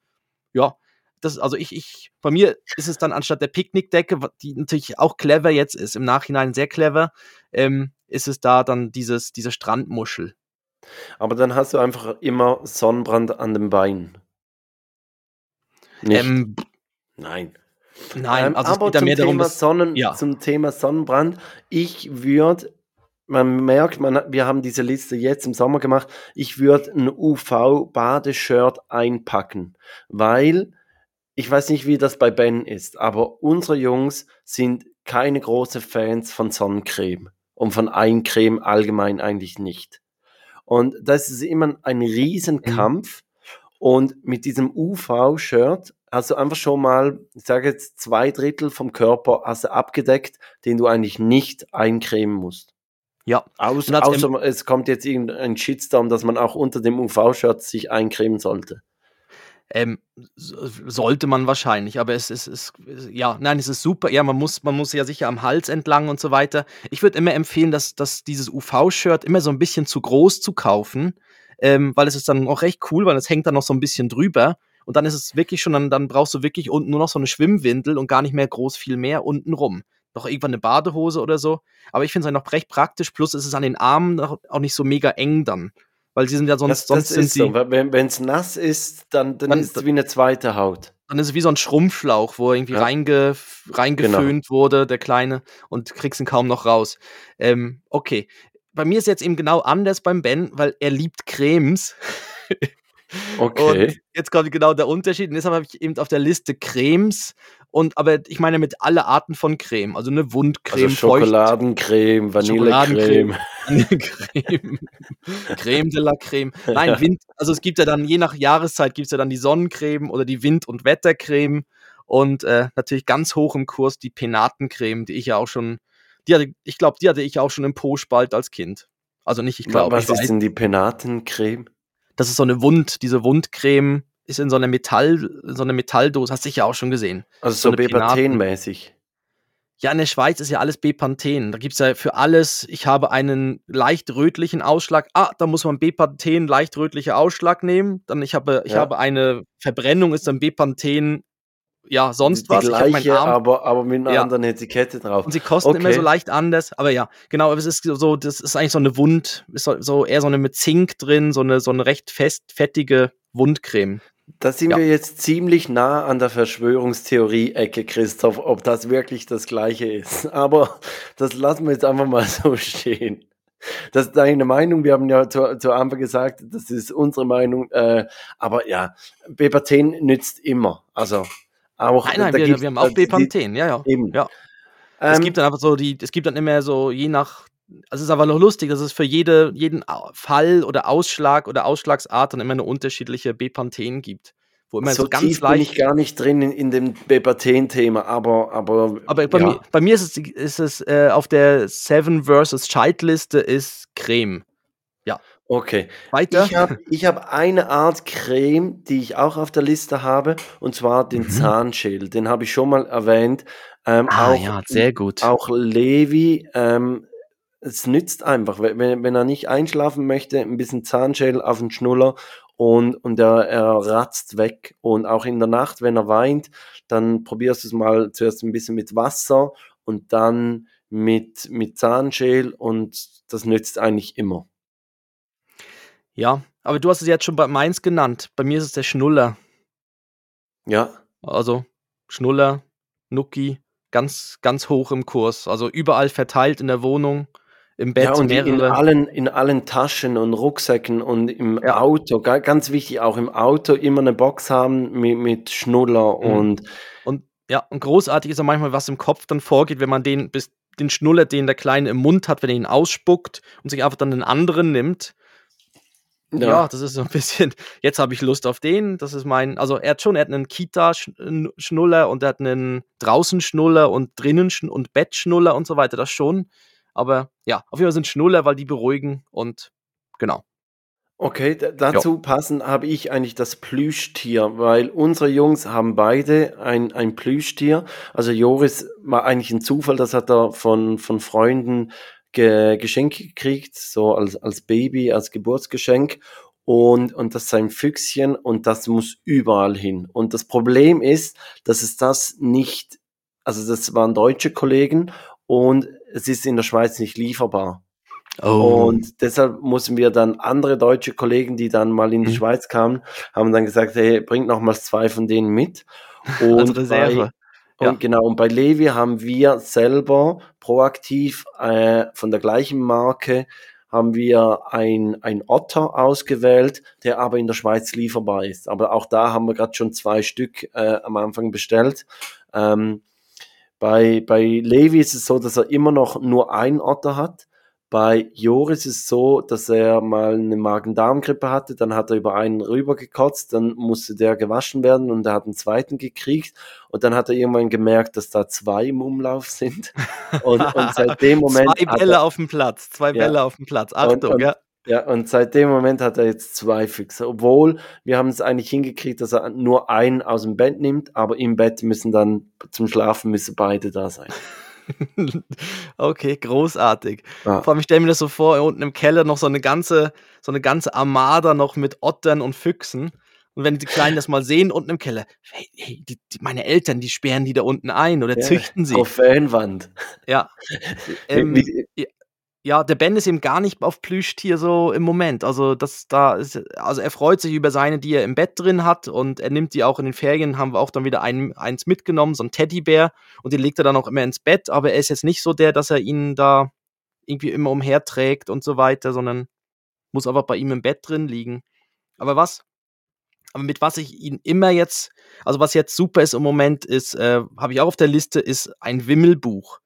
Ja, das, also ich, ich, bei mir ist es dann anstatt der Picknickdecke, die natürlich auch clever jetzt ist, im Nachhinein sehr clever, ähm, ist es da dann dieses, diese Strandmuschel. Aber dann hast du einfach immer Sonnenbrand an den Beinen. Nicht? Ähm, Nein. Nein, Ähm, also aber zum mehr darum, Thema, dass, Sonnen, ja. zum Thema Sonnenbrand, ich würde, man merkt, man, wir haben diese Liste jetzt im Sommer gemacht, ich würde ein UV-Badeshirt einpacken, weil ich weiß nicht, wie das bei Ben ist, aber unsere Jungs sind keine großen Fans von Sonnencreme und von Eincreme allgemein eigentlich nicht. Und das ist immer ein Riesenkampf. Und mit diesem UV-Shirt hast du einfach schon mal, ich sage jetzt, zwei Drittel vom Körper hast du abgedeckt, den du eigentlich nicht eincremen musst. ja, Aus, außer es kommt jetzt irgendein Shitstorm, dass man auch unter dem UV-Shirt sich eincremen sollte. Ähm, so- sollte man wahrscheinlich, aber es ist, es, es- ja, nein, es ist super. Ja, man muss, man muss ja sicher am Hals entlang und so weiter. Ich würde immer empfehlen, dass, dass dieses UV-Shirt immer so ein bisschen zu groß zu kaufen, ähm, weil es ist dann auch recht cool, weil es hängt dann noch so ein bisschen drüber. Und dann ist es wirklich schon, dann, dann brauchst du wirklich unten nur noch so eine Schwimmwindel und gar nicht mehr groß viel mehr unten rum. noch irgendwann eine Badehose oder so. Aber ich finde es halt noch recht praktisch. Plus ist es an den Armen auch nicht so mega eng dann. Weil sie sind ja sonst, Das, sonst das sind sie. so. Wenn es nass ist, dann, dann, Dann- ist es wie eine zweite Haut. Dann ist es wie so ein Schrumpfschlauch, wo irgendwie Ja. reinge, reingeföhnt wurde, der Kleine, und kriegst ihn kaum noch raus. Ähm, okay. Bei mir ist jetzt eben genau anders beim Ben, weil er liebt Cremes. Okay. Und jetzt kommt genau der Unterschied. Und deshalb habe ich eben auf der Liste Cremes. Und aber ich meine mit alle Arten von Creme. Also eine Wundcreme, also Schokoladencreme, Vanillecreme. Creme, Creme de la Creme. Nein, Wind, also es gibt ja dann, je nach Jahreszeit gibt es ja dann die Sonnencreme oder die Wind- und Wettercreme und äh, natürlich ganz hoch im Kurs die Penatencreme, die ich ja auch schon, die hatte, ich glaube, die hatte ich auch schon im Po-Spalt als Kind. Also nicht, ich glaube, Was ich ist denn die Penatencreme? das ist so eine Wund, diese Wundcreme ist in so einer Metall, so einer Metalldose, hast du sicher auch schon gesehen. Also So so eine Bepaten-mäßig. Ja, in der Schweiz ist ja alles Bepanthen. Da gibt's ja für alles, ich habe einen leicht rötlichen Ausschlag. Ah, da muss man Bepanthen, leicht rötlicher Ausschlag nehmen. Dann ich habe, ich Ja. habe eine Verbrennung, ist dann Bepanthen, ja, sonst die was. Gleiche, aber, aber mit einer Ja. anderen Etikette drauf. Und sie kosten immer Okay. so leicht anders. Aber ja, genau, aber es ist so, das ist eigentlich so eine Wund, ist so, so eher so eine mit Zink drin, so eine, so eine recht fest, fettige Wundcreme. Da sind Ja. wir jetzt ziemlich nah an der Verschwörungstheorie-Ecke, Christoph, ob das wirklich das gleiche ist. Aber das lassen wir jetzt einfach mal so stehen. Das ist deine Meinung. Wir haben ja zu, zu Anfang gesagt, das ist unsere Meinung. Äh, aber ja, Bepaten nützt immer. Also auch. Nein, nein, wir, wir haben auch Bepanthen, ja, ja. Eben. Ja. es Ähm, gibt dann einfach so die, es gibt dann immer so, je nach, also es ist aber noch lustig, dass es für jede, jeden Fall oder Ausschlag oder Ausschlagsart dann immer eine unterschiedliche Bepanthen gibt. Wo immer so, so, ganz tief bin ich leicht. gar nicht drin in, in dem Bepaten-Thema, aber, aber, Aber bei, ja. mir, bei mir ist es, ist es äh, auf der Seven vs. Child-Liste ist Creme. Okay. Weiter. Ich habe hab eine Art Creme, die ich auch auf der Liste habe, und zwar den Mhm. Zahnschäl. Den habe ich schon mal erwähnt. Ähm, ah, auch, ja, sehr gut. auch Levi, ähm, es nützt einfach, wenn, wenn er nicht einschlafen möchte, ein bisschen Zahnschäl auf den Schnuller und, und er, er ratzt weg. Und auch in der Nacht, wenn er weint, dann probierst du es mal zuerst ein bisschen mit Wasser und dann mit, mit Zahnschäl und das nützt eigentlich immer. Ja, aber du hast es jetzt schon bei meins genannt. Bei mir ist es der Schnuller. Ja. Also Schnuller, Nuki, ganz, ganz hoch im Kurs. Also überall verteilt in der Wohnung, im Bett Ja, und in mehrere. allen, in allen Taschen und Rucksäcken und im Ja. Auto, ga- ganz wichtig, auch im Auto immer eine Box haben mit, mit Schnuller Mhm. und Und ja, und großartig ist auch manchmal, was im Kopf dann vorgeht, wenn man den bis den Schnuller, den der Kleine im Mund hat, wenn er ihn ausspuckt und sich einfach dann den anderen nimmt. Ja, das ist so ein bisschen, jetzt habe ich Lust auf den. Das ist mein, also er hat schon, er hat einen Kita-Schnuller und er hat einen Draußen-Schnuller und drinnen -Schn und Bettschnuller und so weiter, das schon. Aber ja, auf jeden Fall sind Schnuller, weil die beruhigen und genau. Okay, da- dazu passend habe ich eigentlich das Plüschtier, weil unsere Jungs haben beide ein, ein Plüschtier. Also Joris war eigentlich ein Zufall, das hat er von, von Freunden ge, geschenkt gekriegt, so als, als Baby, als Geburtsgeschenk. Und, und das ist ein Füchschen und das muss überall hin. Und das Problem ist, dass es das nicht, also das waren deutsche Kollegen und es ist in der Schweiz nicht lieferbar. Oh. Und deshalb mussten wir dann andere deutsche Kollegen, die dann mal in die Mhm. Schweiz kamen, haben dann gesagt, hey, bringt nochmals zwei von denen mit. als Und Reserve. Ja. und genau, und bei Levi haben wir selber proaktiv äh, von der gleichen Marke haben wir ein, ein Otter ausgewählt, der aber in der Schweiz lieferbar ist. Aber auch da haben wir gerade schon zwei Stück äh, am Anfang bestellt. Ähm, bei, bei Levi ist es so, dass er immer noch nur ein Otter hat. Bei Joris ist es so, dass er mal eine Magen-Darm-Grippe hatte, dann hat er über einen rübergekotzt, dann musste der gewaschen werden und er hat einen zweiten gekriegt und dann hat er irgendwann gemerkt, dass da zwei im Umlauf sind und, und seit dem Moment zwei hat Bälle er, auf dem Platz, zwei Ja. Bälle auf dem Platz. Achtung, und- ja. ja, und seit dem Moment hat er jetzt zwei Füchse, obwohl wir haben es eigentlich hingekriegt, dass er nur einen aus dem Bett nimmt, aber im Bett müssen dann zum Schlafen müssen beide da sein. okay, großartig. Ja. Vor allem, ich stelle mir das so vor, unten im Keller noch so eine ganze, so eine ganze Armada noch mit Ottern und Füchsen. Und wenn die Kleinen das mal sehen unten im Keller, hey, hey die, die, meine Eltern, die sperren die da unten ein oder Ja, züchten sie. Auf Fanwand. Ja. Ähm, Wie- ja, der Ben ist eben gar nicht auf Plüschtier so im Moment. Also das da ist, also er freut sich über seine, die er im Bett drin hat und er nimmt die auch in den Ferien, haben wir auch dann wieder ein, eins mitgenommen, so ein Teddybär und den legt er dann auch immer ins Bett, aber er ist jetzt nicht so der, dass er ihn da irgendwie immer umherträgt und so weiter, sondern muss einfach bei ihm im Bett drin liegen. Aber was? Aber mit was ich ihn immer jetzt, also was jetzt super ist im Moment ist, äh, habe ich auch auf der Liste, ist ein Wimmelbuch.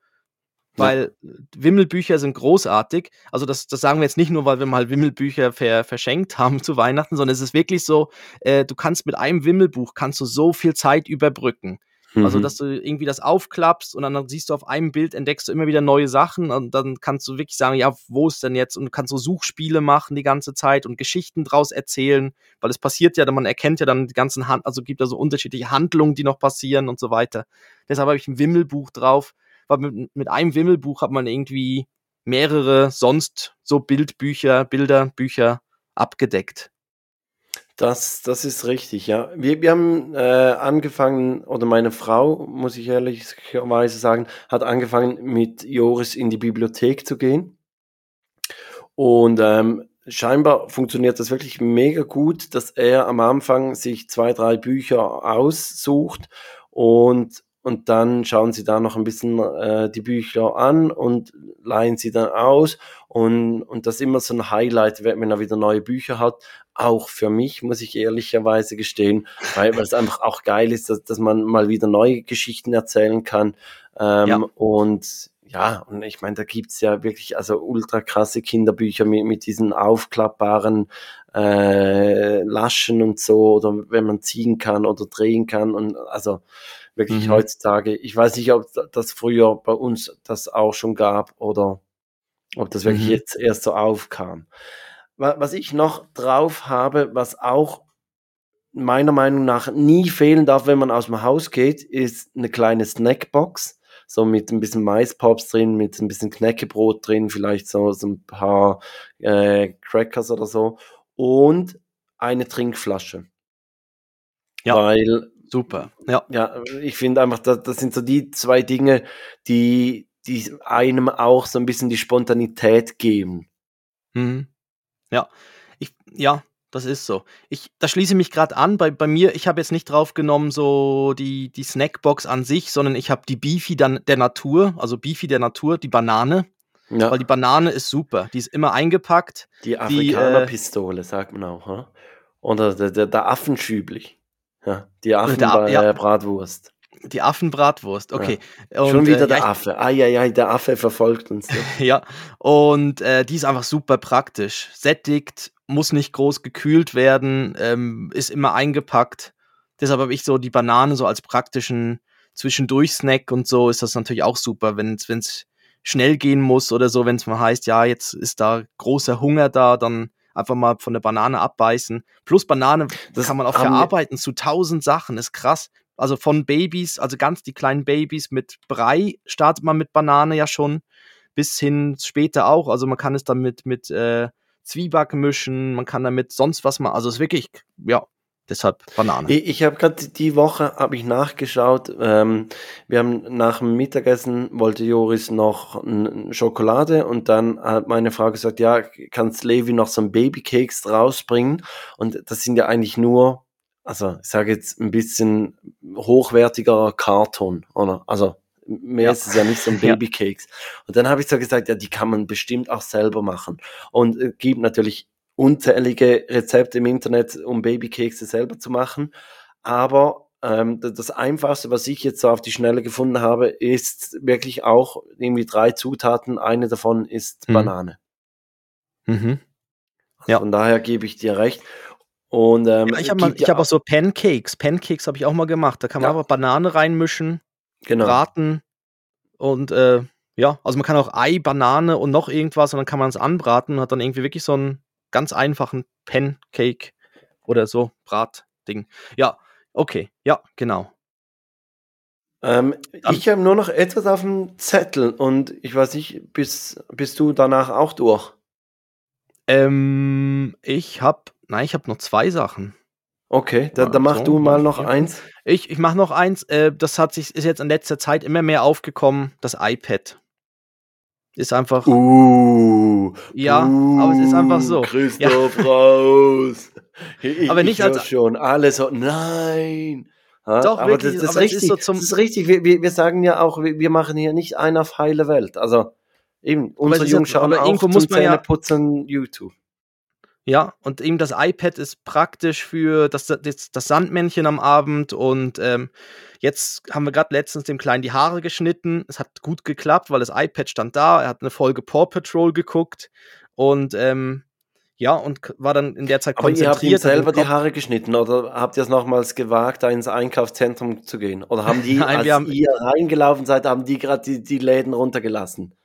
Ja. Weil Wimmelbücher sind großartig. Also das, das sagen wir jetzt nicht nur, weil wir mal Wimmelbücher ver, verschenkt haben zu Weihnachten, sondern es ist wirklich so, äh, du kannst mit einem Wimmelbuch kannst du so viel Zeit überbrücken. Also, Mhm. dass du irgendwie das aufklappst und dann siehst du auf einem Bild, entdeckst du immer wieder neue Sachen und dann kannst du wirklich sagen, ja, wo ist denn jetzt? Und du kannst so Suchspiele machen die ganze Zeit und Geschichten draus erzählen, weil es passiert ja, man erkennt ja dann die ganzen Hand, also gibt da so unterschiedliche Handlungen, die noch passieren und so weiter. Deshalb habe ich ein Wimmelbuch drauf, weil mit, mit einem Wimmelbuch hat man irgendwie mehrere sonst so Bildbücher, Bilder, Bücher abgedeckt. Das, das ist richtig, ja. Wir, wir haben äh, angefangen, oder meine Frau, muss ich ehrlicherweise sagen, hat angefangen, mit Joris in die Bibliothek zu gehen. Und ähm, scheinbar funktioniert das wirklich mega gut, dass er am Anfang sich zwei, drei Bücher aussucht und, und dann schauen sie da noch ein bisschen äh, die Bücher an und leihen sie dann aus. Und, und das ist immer so ein Highlight, wenn er wieder neue Bücher hat auch für mich, muss ich ehrlicherweise gestehen, weil, weil es einfach auch geil ist, dass, dass man mal wieder neue Geschichten erzählen kann. Ähm, Ja. Und ja, und ich meine, da gibt's ja wirklich also ultra krasse Kinderbücher mit, mit diesen aufklappbaren äh, Laschen und so, oder wenn man ziehen kann oder drehen kann. Und also wirklich Mhm. heutzutage, ich weiß nicht, ob das früher bei uns das auch schon gab oder ob das wirklich Mhm. jetzt erst so aufkam. Wa- Was ich noch drauf habe, was auch meiner Meinung nach nie fehlen darf, wenn man aus dem Haus geht, ist eine kleine Snackbox. So mit ein bisschen Maispops drin, mit ein bisschen Knäckebrot drin, vielleicht so, so ein paar äh, Crackers oder so. Und eine Trinkflasche. Ja. Weil Super. Ja. ja, ich finde einfach, das, das sind so die zwei Dinge, die, die einem auch so ein bisschen die Spontanität geben. Mhm. Ja, ich, ja, das ist so. Ich, da schließe ich mich gerade an. Bei, bei mir, ich habe jetzt nicht drauf genommen, so die, die Snackbox an sich, sondern ich habe die Beefy dann der Natur, also Beefy der Natur, die Banane, Ja, weil die Banane ist super. Die ist immer eingepackt. die äh, Afrikanerpistole, sagt man auch. Hm? Oder der, der, der Affenschüblich. Ja, die ja. Affenbratwurst. Die Affenbratwurst, okay. Schon Und, wieder äh, der ja, Affe. Eieiei, der Affe verfolgt uns. Ne? Ja, und äh, die ist einfach super praktisch. Sättigt, muss nicht groß gekühlt werden, ähm, ist immer eingepackt. Deshalb habe ich so die Banane so als praktischen Zwischendurch-Snack und so ist das natürlich auch super, wenn es schnell gehen muss oder so, wenn es mal heißt, ja, jetzt ist da großer Hunger da, dann einfach mal von der Banane abbeißen. Plus Banane Das kann man auch verarbeiten zu tausend Sachen, ist krass. Also von Babys, also ganz die kleinen Babys mit Brei startet man mit Banane ja schon, bis hin später auch. Also man kann es dann mit, mit äh, Zwieback mischen, man kann damit sonst was machen. Also es ist wirklich, ja, deshalb Banane. Ich, ich habe gerade die Woche habe ich nachgeschaut. Ähm, wir haben nach dem Mittagessen wollte Joris noch Schokolade und dann hat meine Frau gesagt, ja, kannst Levi noch so ein Babykeks rausbringen? Und das sind ja eigentlich nur, also ich sage jetzt ein bisschen hochwertiger Karton, oder? Also mehr Ja. ist es ja nicht so ein Ja. Babykeks. Und dann habe ich so gesagt, ja, die kann man bestimmt auch selber machen. Und äh, gibt natürlich unzählige Rezepte im Internet, um Babykekse selber zu machen. Aber ähm, das Einfachste, was ich jetzt so auf die Schnelle gefunden habe, ist wirklich auch irgendwie drei Zutaten. Eine davon ist Mhm. Banane. Mhm. Also Ja. Von daher gebe ich dir recht. Und ähm, Ja, ich habe ja hab auch so Pancakes. Pancakes habe ich auch mal gemacht. Da kann man Ja. einfach Banane reinmischen, genau. braten und äh, ja, also man kann auch Ei, Banane und noch irgendwas und dann kann man es anbraten und hat dann irgendwie wirklich so einen ganz einfachen Pancake oder so Bratding. Ja, okay, ja, genau. Ähm, Dann- ich habe nur noch etwas auf dem Zettel und ich weiß nicht, bist, bist du danach auch durch? Ähm, ich habe, nein, ich habe noch zwei Sachen. Okay, da, Ja, da mach so, du mal noch ja. eins. Ich, ich mache noch eins, äh, das hat sich, ist jetzt in letzter Zeit immer mehr aufgekommen, das iPad. Ist einfach, Uh, ja, aber es ist einfach uh, so. Christoph raus. Ich, Aber nicht ich als- schon alle so, nein. Ja, Doch, aber wirklich, das, das, ist aber es ist richtig. so zum- das ist richtig. Wir, wir, wir sagen ja auch, wir, wir machen hier nicht einen auf heile Welt. Also eben, unsere ja- Jungs schauen auch irgendwo muss man ja- Zähneputzen YouTube. Ja, und eben das iPad ist praktisch für das, das, das Sandmännchen am Abend und ähm, jetzt haben wir gerade letztens dem Kleinen die Haare geschnitten. Es hat gut geklappt, weil das iPad stand da. Er hat eine Folge Paw Patrol geguckt und ähm, ja, und war dann in der Zeit Aber ihr habt ihm konzentriert. selber die Haare geschnitten oder habt ihr es nochmals gewagt, da ins Einkaufszentrum zu gehen? Oder haben die, Nein, als haben- ihr reingelaufen seid, haben die gerade die, die Läden runtergelassen?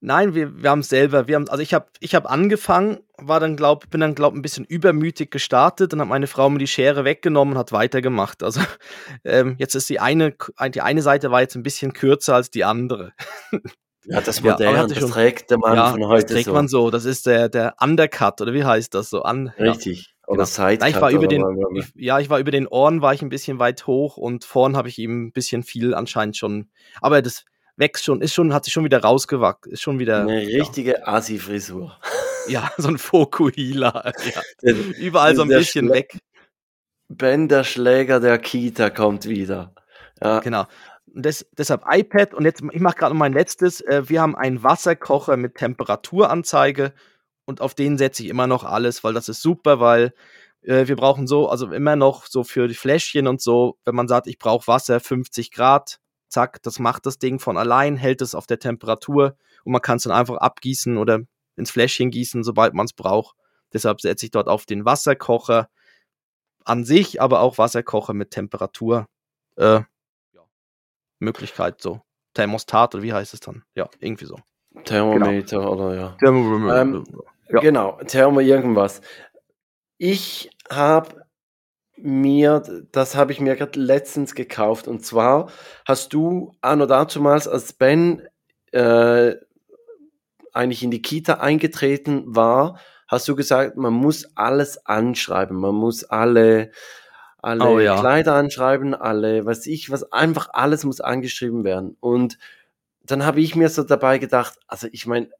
Nein, wir, wir haben es selber. Wir haben, also ich habe ich hab angefangen, war dann glaub, bin dann glaub ein bisschen übermütig gestartet und hat meine Frau mir die Schere weggenommen und hat weitergemacht. Also ähm, jetzt ist die eine, die eine Seite war jetzt ein bisschen kürzer als die andere. Ja, das Ja, modern, hatte das schon- trägt der Mann ja, von das heute trägt so. man so. Das ist der, der Undercut oder wie heißt das so? An, ja. Richtig. Oder Genau. Sidecut. Ich war über den, ich, ja, ich war über den Ohren, war ich ein bisschen weit hoch und vorn habe ich ihm ein bisschen viel anscheinend schon. Aber das wächst schon, ist schon, hat sich schon wieder rausgewachsen, ist schon wieder. Eine richtige Assi-Frisur. Ja, ja so ein Fokuhila. Ja. Überall so ein bisschen Schle- weg. Ben, der Schläger der Kita, kommt wieder. Ja, Genau. Des, deshalb iPad und jetzt, ich mache gerade noch mein letztes. Äh, wir haben einen Wasserkocher mit Temperaturanzeige und auf den setze ich immer noch alles, weil das ist super, weil äh, wir brauchen so, also immer noch so für die Fläschchen und so, wenn man sagt, ich brauche Wasser 50 Grad, zack, das macht das Ding von allein, hält es auf der Temperatur und man kann es dann einfach abgießen oder ins Fläschchen gießen, sobald man es braucht. Deshalb setze ich dort auf den Wasserkocher an sich, aber auch Wasserkocher mit Temperatur. Äh, Möglichkeit so. Thermostat oder wie heißt es dann? Ja, irgendwie so. Thermometer oder ja. Ähm, Ja. Genau, Thermo irgendwas. Ich habe mir, das habe ich mir gerade letztens gekauft. Und zwar hast du anno dazumals, als Ben äh, eigentlich in die Kita eingetreten war, hast du gesagt, man muss alles anschreiben. Man muss alle, alle Oh ja. Kleider anschreiben, alle, was ich, was einfach alles muss angeschrieben werden. Und dann habe ich mir so dabei gedacht, also ich meine,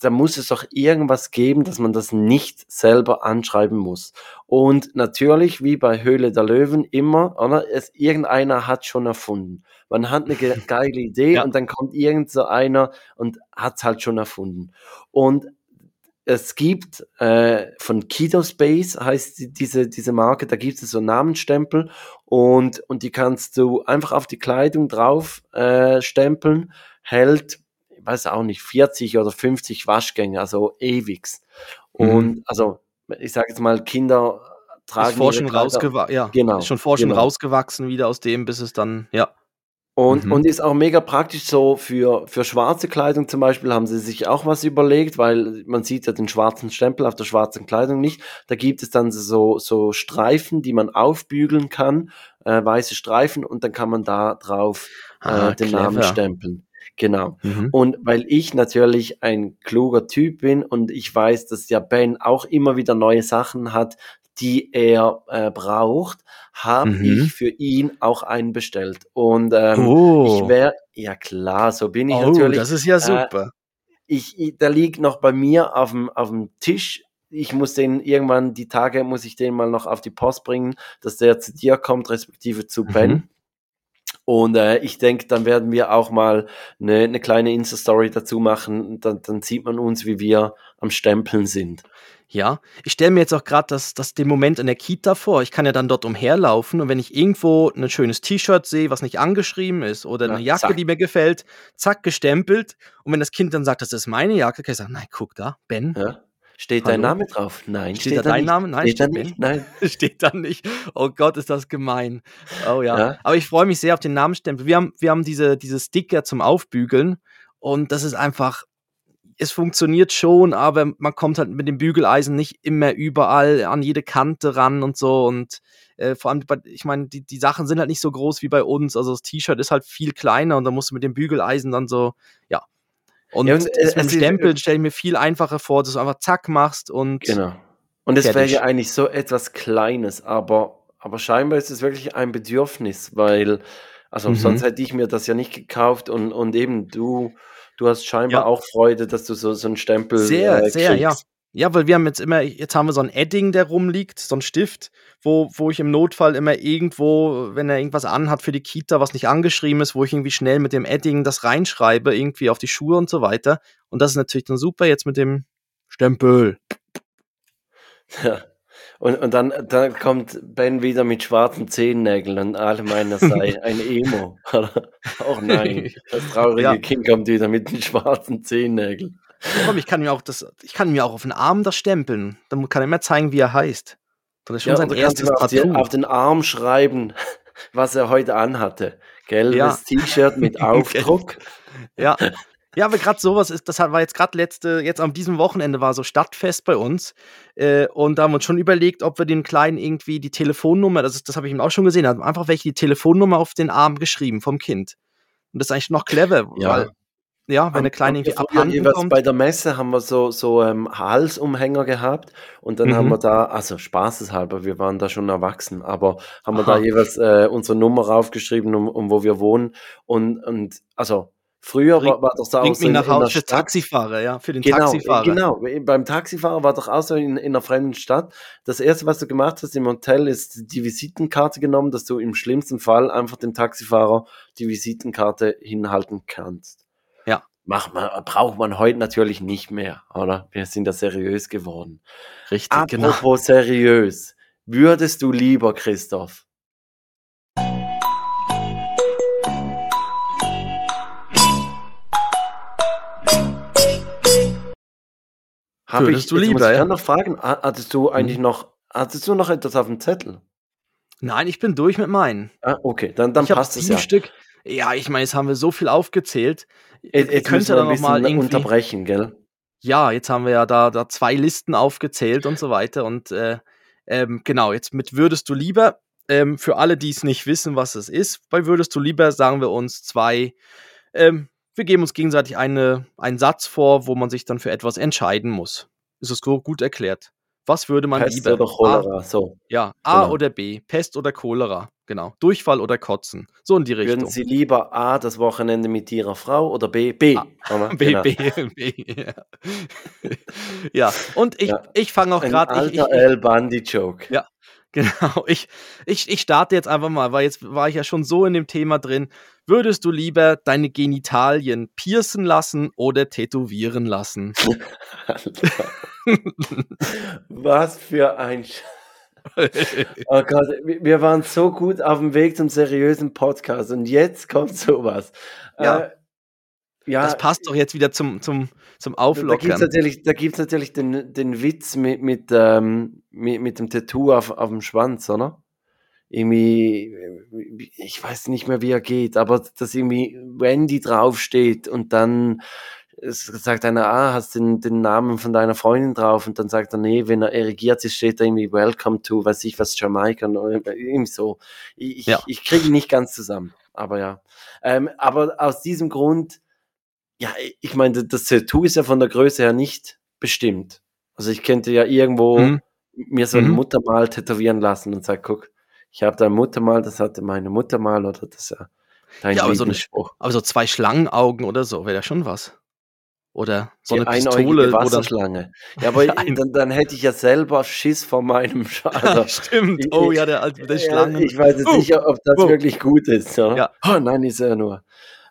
da muss es doch irgendwas geben, dass man das nicht selber anschreiben muss. Und natürlich, wie bei Höhle der Löwen, immer, oder? Es, irgendeiner hat schon erfunden. Man hat eine ge geile Idee Ja. und dann kommt irgend so einer und hat es halt schon erfunden. Und es gibt äh, von Kido Space heißt die, diese, diese Marke, da gibt es so Namensstempel und, und die kannst du einfach auf die Kleidung drauf äh, stempeln, hält, weiß auch nicht, 40 oder 50 Waschgänge, also ewigs. Und Mhm. also, ich sage jetzt mal, Kinder tragen ist vor schon rausgewachsen, ja, Genau, ist schon vor schon genau. rausgewachsen wieder aus dem, bis es dann, ja. Und, Mhm. und ist auch mega praktisch so für, für schwarze Kleidung zum Beispiel haben sie sich auch was überlegt, weil man sieht ja den schwarzen Stempel auf der schwarzen Kleidung nicht. Da gibt es dann so, so Streifen, die man aufbügeln kann, äh, weiße Streifen und dann kann man da drauf Ah, äh, den clever. Namen stempeln. Genau. Mhm. Und weil ich natürlich ein kluger Typ bin und ich weiß, dass ja Ben auch immer wieder neue Sachen hat, die er äh, braucht, habe Mhm. ich für ihn auch einen bestellt. Und ähm, oh, ich wäre, ja klar, so bin ich oh natürlich. das ist ja super. Ich, ich, der liegt noch bei mir auf dem, auf dem Tisch. Ich muss den irgendwann, die Tage muss ich den mal noch auf die Post bringen, dass der zu dir kommt, respektive zu Mhm. Und äh, ich denke, dann werden wir auch mal eine, eine kleine Insta-Story dazu machen. Dann, dann sieht man uns, wie wir am Stempeln sind. Ja, ich stelle mir jetzt auch gerade das, das den Moment in der Kita vor. Ich kann ja dann dort umherlaufen und wenn ich irgendwo ein schönes T-Shirt sehe, was nicht angeschrieben ist oder Ja, eine Jacke, zack. die mir gefällt, zack, gestempelt. Und wenn das Kind dann sagt, das ist meine Jacke, kann ich sagen, nein, guck da, Ben. Ja? Steht dein Hallo? Name drauf? Nein. Steht da dein nicht. Name? Nein, steht da steht nicht. Nein. Steht da nicht. Oh Gott, ist das gemein. Oh ja. Ja. Aber ich freue mich sehr auf den Namenstempel. Wir haben, wir haben diese, diese Sticker zum Aufbügeln und das ist einfach, es funktioniert schon, aber man kommt halt mit dem Bügeleisen nicht immer überall an jede Kante ran und so und äh, vor allem, ich meine, die, die Sachen sind halt nicht so groß wie bei uns. Also das T-Shirt ist halt viel kleiner und da musst du mit dem Bügeleisen dann so, ja. Und, Ja, und, das mit dem es ist- Stempel stelle ich mir viel einfacher vor, dass du einfach zack machst und Genau. Und es wäre ja eigentlich so etwas Kleines, aber aber scheinbar ist es wirklich ein Bedürfnis, weil, also Mhm. sonst hätte ich mir das ja nicht gekauft und, und eben du, du hast scheinbar Ja. auch Freude, dass du so, so einen Stempel Sehr, äh, sehr, ja. Ja, weil wir haben jetzt immer, jetzt haben wir so ein Edding, der rumliegt, so ein Stift, wo, wo ich im Notfall immer irgendwo, wenn er irgendwas anhat für die Kita, was nicht angeschrieben ist, wo ich irgendwie schnell mit dem Edding das reinschreibe, irgendwie auf die Schuhe und so weiter. Und das ist natürlich dann super jetzt mit dem Stempel. Ja. Und, und dann, dann kommt Ben wieder mit schwarzen Zehennägeln und alle meinen, das sei ein Emo. Auch nein, das traurige Ja. Kind kommt wieder mit den schwarzen Zehennägeln. Komm, ich kann mir auch das, ich kann mir auch auf den Arm das stempeln. Dann kann er immer zeigen, wie er heißt. Das ist schon Ja, sein erstes auf, Tattoo. auf den Arm schreiben, was er heute anhatte. Gelbes T-Shirt mit Aufdruck. Ja. Ja, aber gerade sowas ist, das war jetzt gerade letzte, jetzt am diesem Wochenende war so Stadtfest bei uns. Äh, und da haben wir uns schon überlegt, ob wir den Kleinen irgendwie die Telefonnummer, das, ist- das habe ich ihm auch schon gesehen, hat einfach welche die Telefonnummer auf den Arm geschrieben vom Kind. Und das ist eigentlich noch clever, Ja. weil, ja, wenn der Kleine wir abhanden jeweils kommt. Bei der Messe haben wir so, so ähm, Halsumhänger gehabt und dann Mhm. haben wir da, also spaßeshalber, wir waren da schon erwachsen, aber haben wir Aha. da jeweils äh, unsere Nummer raufgeschrieben, um, um wo wir wohnen. Und, und also früher Bring- war, war das da auch Bringt so in, nach Hause für. Taxifahrer, ja, für den Genau, Taxifahrer. genau. Beim Taxifahrer war doch auch so in, in einer fremden Stadt. Das erste, was du gemacht hast im Hotel, ist die Visitenkarte genommen, dass du im schlimmsten Fall einfach dem Taxifahrer die Visitenkarte hinhalten kannst. Macht man, braucht man heute natürlich nicht mehr, oder? Wir sind da seriös geworden. Richtig, genau. Apropos seriös. Würdest du lieber, Christoph, Hab Würdest du jetzt muss lieber, ich ja? noch fragen, ha- hattest du eigentlich Mhm. noch, hattest du noch etwas auf dem Zettel? Nein, ich bin durch mit meinen. Ah, okay, dann, dann ich habe passt es ja. Stück. Ja, ich meine, jetzt haben wir so viel aufgezählt. Jetzt, Ihr jetzt könnt müssen ja wir dann ein noch mal bisschen irgendwie. unterbrechen, gell? Ja, jetzt haben wir ja da, da zwei Listen aufgezählt und so weiter. Und äh, ähm, genau, jetzt mit Würdest du lieber, ähm, für alle, die es nicht wissen, was es ist, bei Würdest du lieber sagen wir uns zwei, ähm, wir geben uns gegenseitig eine, einen Satz vor, wo man sich dann für etwas entscheiden muss. Ist es gut gut erklärt? Was würde man Pest lieber? oder Cholera, so. A, ja, A Genau. oder B, Pest oder Cholera, genau. Durchfall oder Kotzen, so in die Würden Richtung. Sie lieber A, das Wochenende mit Ihrer Frau oder B, B? Ah? B, Genau. B, B, ja. ja, und ich, Ja, ich fange auch gerade, ich, ich, alter ich, Al Bundy-Joke. Ja. Genau, ich, ich, ich starte jetzt einfach mal, weil jetzt war ich ja schon so in dem Thema drin. Würdest du lieber deine Genitalien piercen lassen oder tätowieren lassen? Was für ein Sch Oh Gott, wir wir waren so gut auf dem Weg zum seriösen Podcast und jetzt kommt sowas. Ja. Äh, ja, Das passt doch jetzt wieder zum, zum, zum Da gibt es Auflockern. natürlich, da gibt's natürlich den, den Witz mit, mit, ähm, mit, mit dem Tattoo auf, auf dem Schwanz, oder? Irgendwie, ich weiß nicht mehr, wie er geht, aber dass irgendwie Wendy draufsteht und dann sagt einer, ah, hast den, den Namen von deiner Freundin drauf und dann sagt er, nee, wenn er erigiert ist, steht da irgendwie Welcome to, weiß ich was, Jamaika oder irgendwie so. Ich, Ja. ich kriege ihn nicht ganz zusammen, aber ja. Ähm, aber aus diesem Grund, ja, ich meine, das Tattoo ist ja von der Größe her nicht bestimmt. Also ich könnte ja irgendwo Mhm. mir so ein Mhm. Muttermal tätowieren lassen und sagen, guck, ich habe da ein Muttermal, das hatte meine Mutter mal oder das ist ja dein Ja, aber so eine- Lieblingsspruch. Aber so zwei Schlangenaugen oder so wäre ja schon was. Oder so Die eine einäugige Pistole oder. Wasserschlange. Ja, aber Ja, dann, dann hätte ich ja selber Schiss vor meinem Sch also, Stimmt. ich- Oh ja, der alte der ja, Schlangen. Ich weiß jetzt Oh, nicht, ob das oh. wirklich gut ist. Oder? Ja. Oh nein, ist er nur.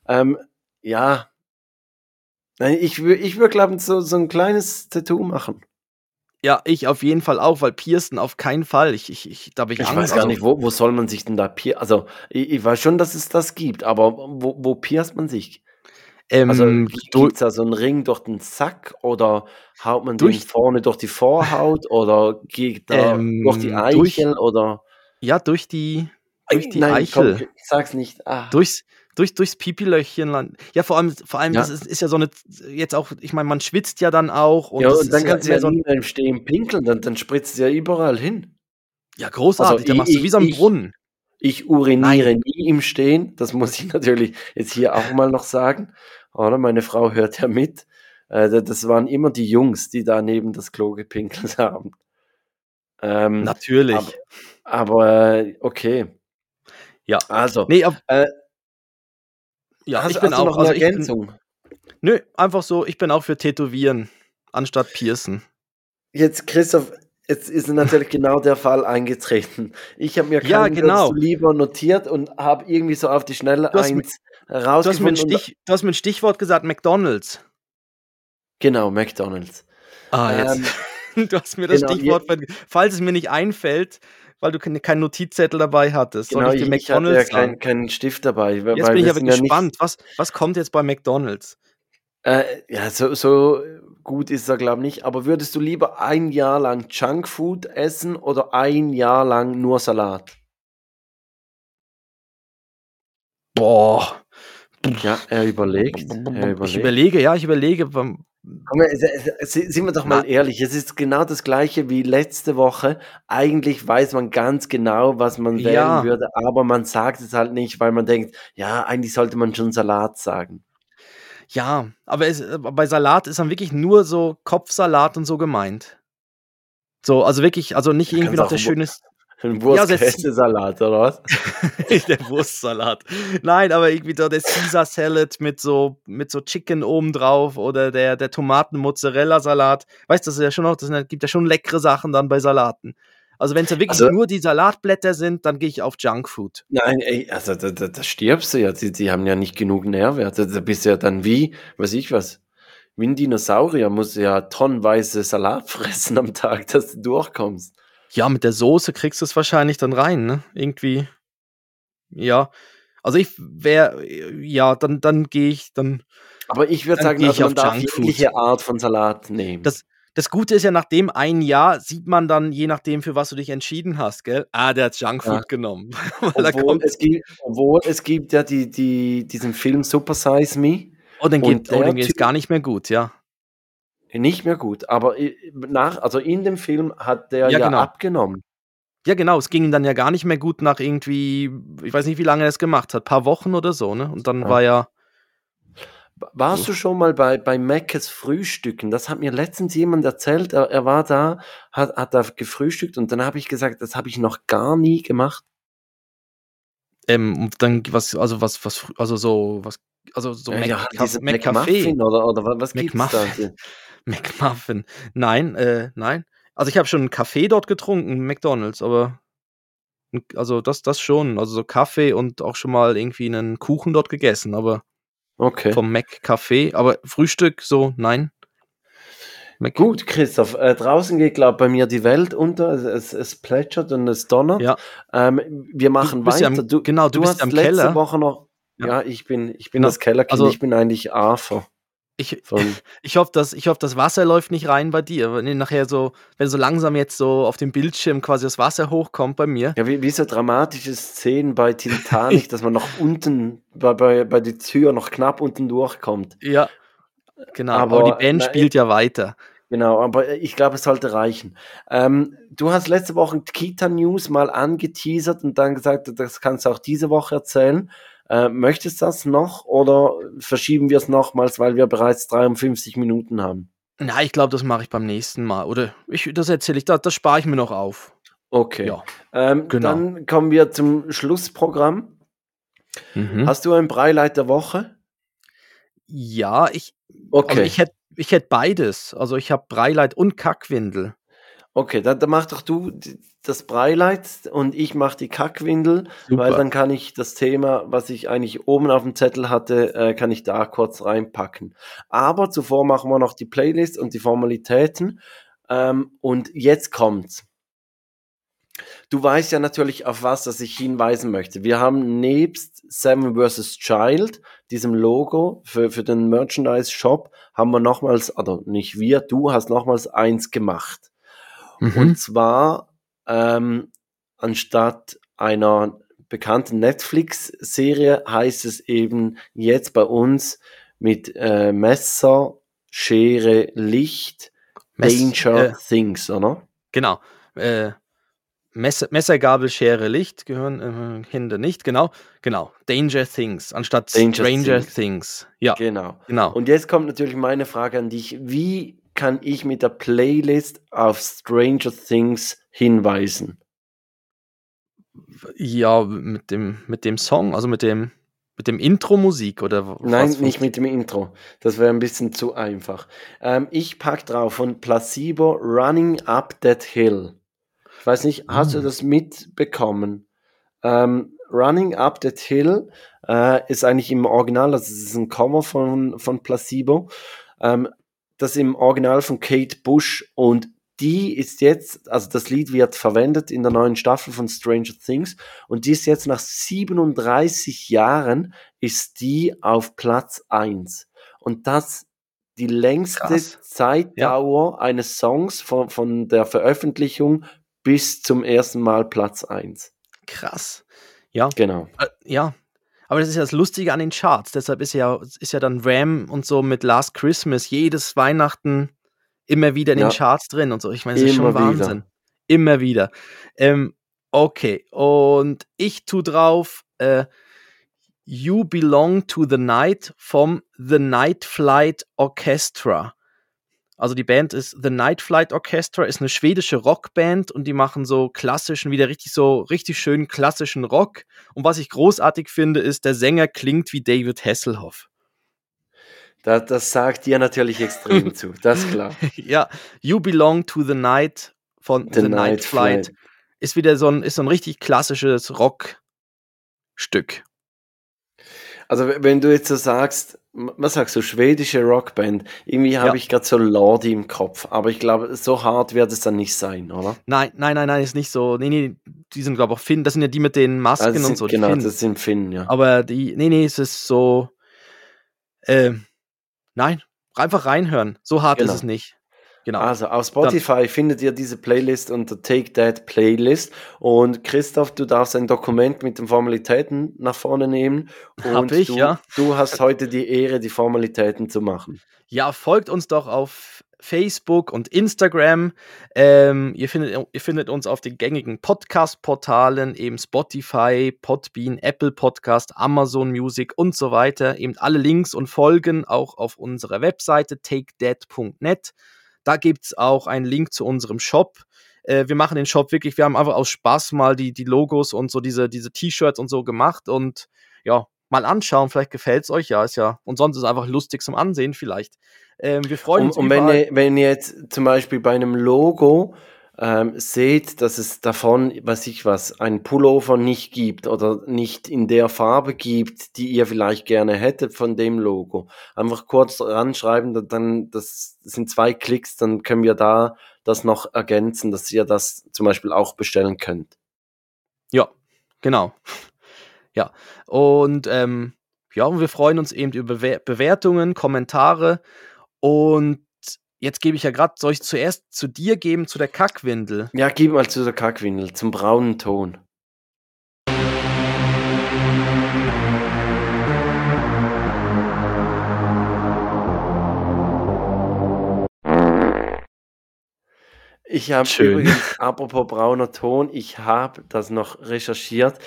Ähm, ja. Nein, ich würde, ich würd, glaube ich, so, so ein kleines Tattoo machen. Ja, ich auf jeden Fall auch, weil Piercen auf keinen Fall. Ich, ich, ich, da ich, Ich Angst. weiß gar also, nicht, wo, wo soll man sich denn da piercen? Also, ich, ich weiß schon, dass es das gibt, aber wo, wo pierst man sich? Ähm, Also, gibt es da so einen Ring durch den Sack oder haut man Durch- den vorne durch die Vorhaut oder geht da Ähm, durch die durch- Eichel oder. ja, durch die, durch die Nein, Eichel. Komm, sag's nicht. Ah. durchs, durch, durchs Pipilöchchen. Ja, vor allem, vor allem Ja. das ist, ist ja so eine, jetzt auch, ich meine, man schwitzt ja dann auch. Und ja, und dann kannst du ja so, nie mehr im Stehen pinkeln, dann, dann spritzt es ja überall hin. ja, großartig, Also da machst du wie so ein ich- Brunnen. Ich uriniere nie im Stehen, das muss ich natürlich jetzt hier auch mal noch sagen. Oder? Meine Frau hört ja mit. Äh, da- das waren immer die Jungs, die da neben das Klo gepinkelt haben. Ähm, Natürlich. aber- Aber äh, okay. Ja. Also, Nee, ab, äh, ja, hast, ich bin du auch. noch eine Also ich bin, Ergänzung? nö, einfach so, ich bin auch für Tätowieren anstatt Piercen. Jetzt, Christoph, jetzt ist natürlich genau der Fall eingetreten. Ich habe mir Ja, genau. lieber notiert und habe irgendwie so auf die Schnelle Du hast eins Du hast, mir ein rausgefunden. und- Stich, du hast mir ein Stichwort gesagt, McDonalds. Genau, McDonalds. Ah, jetzt. du hast mir das genau, Stichwort, falls es mir nicht einfällt, weil du keinen kein Notizzettel dabei hattest. Soll Genau, ich ich, ich hatte ja keinen keinen Stift dabei. Jetzt bin ich aber sind ja gespannt. Was, was kommt jetzt bei McDonalds? Äh, ja, so, so gut ist er, glaube ich, nicht. Aber würdest du lieber ein Jahr lang Junkfood essen oder ein Jahr lang nur Salat? Boah. Ja, er überlegt. Er Ich überlegt. überlege, ja, ich überlege. Komm, sind wir doch mal ehrlich, es ist genau das gleiche wie letzte Woche. Eigentlich weiß man ganz genau, was man wählen Ja. würde, aber man sagt es halt nicht, weil man denkt, ja, eigentlich sollte man schon Salat sagen. Ja, aber es, bei Salat ist dann wirklich nur so Kopfsalat und so gemeint. So, also wirklich, also nicht irgendwie noch der auch- Ein Ja, Wurstkäsesalat, oder was? der Wurstsalat. Nein, aber irgendwie so der Caesar Salad mit so mit so Chicken oben drauf oder der der Tomaten Mozzarella Salat. Weißt du, das ist ja schon noch, das gibt ja schon leckere Sachen dann bei Salaten. Also wenn es ja wirklich Also- nur die Salatblätter sind, dann gehe ich auf Junkfood. Nein, ey, also da, da, da stirbst du ja. Die, die haben ja nicht genug Nährwert. Da, da bist du ja dann wie, weiß ich was, wie ein Dinosaurier, musst du ja tonnenweise Salat fressen am Tag, dass du durchkommst. Ja, mit der Soße kriegst du es wahrscheinlich dann rein, ne? Irgendwie. Ja. Also ich wäre, ja, dann, dann gehe ich, dann. Aber ich würde sagen, ich also man auf darf jegliche Art von Salat nehmen. Das, das Gute ist ja, nach dem einen Jahr sieht man dann, je nachdem, für was du dich entschieden hast, gell? Ah, der hat Junkfood Ja. genommen. Obwohl, es gibt, obwohl es gibt ja die, die, diesen Film Super Size Me. oh, dann geht, oh, Typ- gar nicht mehr gut, ja. Nicht mehr gut, aber nach, also in dem Film hat der Ja, ja, genau. abgenommen. Ja, genau, es ging ihm dann ja gar nicht mehr gut nach irgendwie, ich weiß nicht, wie lange er es gemacht hat, paar Wochen oder so, ne? Und dann Ja. war ja, Warst du schon mal bei, bei Meckes Frühstücken? Das hat mir letztens jemand erzählt. Er, er war da, hat, hat da gefrühstückt und dann habe ich gesagt, das habe ich noch gar nie gemacht. ähm, und dann was, also was, was, also so, was, also so ja, Mac, ja, diese McCafé. McMuffin oder, oder was, was gibt's da? McMuffin. Nein, äh, nein. Also ich habe schon einen Kaffee dort getrunken, McDonalds, aber also das, das schon. Also so Kaffee und auch schon mal irgendwie einen Kuchen dort gegessen, aber Okay. vom Mac Café. Aber Frühstück so, nein. Mac Gut, Christoph, äh, draußen geht, glaube bei mir die Welt unter. Es, es, es plätschert und es donnert. Ja. Ähm, wir machen weiter. am- du, genau, du bist hast am letzte Keller. Woche noch. Ja. Ja, ich bin, ich bin Genau. das Kellerkind. Also- ich bin eigentlich Arthur. Ich, ich hoffe, dass, ich hoffe, das Wasser läuft nicht rein bei dir. Wenn nachher so, wenn so langsam jetzt so auf dem Bildschirm quasi das Wasser hochkommt bei mir. ja, wie, wie so dramatische Szenen bei Titanic, dass man noch unten, bei, bei, bei die Tür noch knapp unten durchkommt. Ja. Genau, aber, Aber, die Band nein, spielt ja weiter. Genau, aber ich glaube, es sollte reichen. Ähm, du hast letzte Woche Kita News mal angeteasert und dann gesagt, das kannst du auch diese Woche erzählen. Äh, möchtest du das noch oder verschieben wir es nochmals, weil wir bereits 53 Minuten haben? Na, ich glaube, das mache ich beim nächsten Mal. Oder ich, das erzähle ich, das, das spare ich mir noch auf. Okay. Ja. Ähm, Genau. Dann kommen wir zum Schlussprogramm. Mhm. Hast du ein Breileit der Woche? Ja, ich, Okay. also ich hätte ich hätt beides. Also ich habe Breileit und Kackwindel. Okay, dann, dann mach doch du das Breileit und ich mach die Kackwindel, weil dann kann ich das Thema, was ich eigentlich oben auf dem Zettel hatte, äh, kann ich da kurz reinpacken. Aber zuvor machen wir noch die Playlist und die Formalitäten. Ähm, und jetzt kommt's. Du weißt ja natürlich, auf was das ich hinweisen möchte. Wir haben nebst Seven vs. Child, diesem Logo für, für den Merchandise-Shop, haben wir nochmals, also nicht wir, du hast nochmals eins gemacht. Mhm. Und zwar ähm, anstatt einer bekannten Netflix-Serie heißt es eben jetzt bei uns mit äh, Messer, Schere, Licht, Mess- Danger äh, Things, oder? Genau. Äh, Messer, Messer, Gabel, Schere, Licht gehören äh, Hände nicht. Genau. Genau. Danger Things anstatt Danger Stranger Things. Things. Ja, Genau. genau. Und jetzt kommt natürlich meine Frage an dich. Wie kann ich mit der Playlist auf Stranger Things hinweisen? Ja, mit dem, mit dem Song, also mit dem, mit dem Intro-Musik oder Nein, nicht mit dem Intro. Das wäre ein bisschen zu einfach. Ähm, ich pack drauf von Placebo Running Up That Hill. Ich weiß nicht, hast du ah. das mitbekommen? Ähm, Running Up That Hill äh, ist eigentlich im Original, das ist ein Cover von, von Placebo. Ähm, das im Original von Kate Bush und die ist jetzt, also das Lied wird verwendet in der neuen Staffel von Stranger Things und die ist jetzt nach 37 Jahren ist die auf Platz 1. Und das die längste Krass. Zeitdauer ja. eines Songs von, von der Veröffentlichung bis zum ersten Mal Platz 1. Krass. Ja. Genau. Äh, ja. Aber das ist ja das Lustige an den Charts. Deshalb ist ja, ist ja dann Ram und so mit Last Christmas jedes Weihnachten immer wieder in ja. den Charts drin und so. Ich meine, das ist schon Wahnsinn. Wieder. Immer wieder. Ähm, okay, und ich tu drauf äh, You Belong to the Night vom The Night Flight Orchestra. Also die Band ist The Night Flight Orchestra, ist eine schwedische Rockband und die machen so klassischen, wieder richtig so richtig schön klassischen Rock. Und was ich großartig finde, ist, der Sänger klingt wie David Hasselhoff. Das, das sagt dir natürlich extrem zu, das ist klar. Ja, You Belong to the Night von The, the Night, Night Flight. Flight ist wieder so ein, ist so ein richtig klassisches Rockstück. Also wenn du jetzt so sagst, was sagst du, schwedische Rockband, irgendwie habe ja. ich gerade so Lordi im Kopf, aber ich glaube, so hart wird es dann nicht sein, oder? Nein, nein, nein, nein, ist nicht so. Nee, nee, die sind glaube ich auch Finn, das sind ja die mit den Masken also sind, und so. Genau, Finn. das sind Finn, ja. Aber die, nee, nee, es ist so, äh, nein, einfach reinhören, so hart genau. ist es nicht. Genau. Also auf Spotify Dann. findet ihr diese Playlist unter Take That Playlist. Und Christoph, du darfst ein Dokument mit den Formalitäten nach vorne nehmen. Und Hab ich, du, ja. du hast heute die Ehre, die Formalitäten zu machen. Ja, folgt uns doch auf Facebook und Instagram. Ähm, ihr, findet, ihr findet uns auf den gängigen Podcast-Portalen, eben Spotify, Podbean, Apple Podcast, Amazon Music und so weiter. Eben alle Links und Folgen auch auf unserer Webseite takedead.net. Da gibt es auch einen Link zu unserem Shop. Äh, wir machen den Shop wirklich, wir haben einfach aus Spaß mal die, die Logos und so diese, diese T-Shirts und so gemacht und ja, mal anschauen, vielleicht gefällt es euch ja, ist ja, und sonst ist es einfach lustig zum Ansehen vielleicht. Ähm, wir freuen uns. Und, und wenn, ihr, wenn ihr jetzt zum Beispiel bei einem Logo ähm, seht, dass es davon, weiß ich was, ein Pullover nicht gibt oder nicht in der Farbe gibt, die ihr vielleicht gerne hättet von dem Logo. Einfach kurz ranschreiben, dann, das sind zwei Klicks, dann können wir da das noch ergänzen, dass ihr das zum Beispiel auch bestellen könnt. Ja, genau. Ja, und ähm, ja, und wir freuen uns eben über Bewertungen, Kommentare und Jetzt gebe ich ja gerade, soll ich zuerst zu dir geben, zu der Kackwindel? Ja, gib mal zu der Kackwindel, zum braunen Ton. Ich habe übrigens, apropos brauner Ton, ich habe das noch recherchiert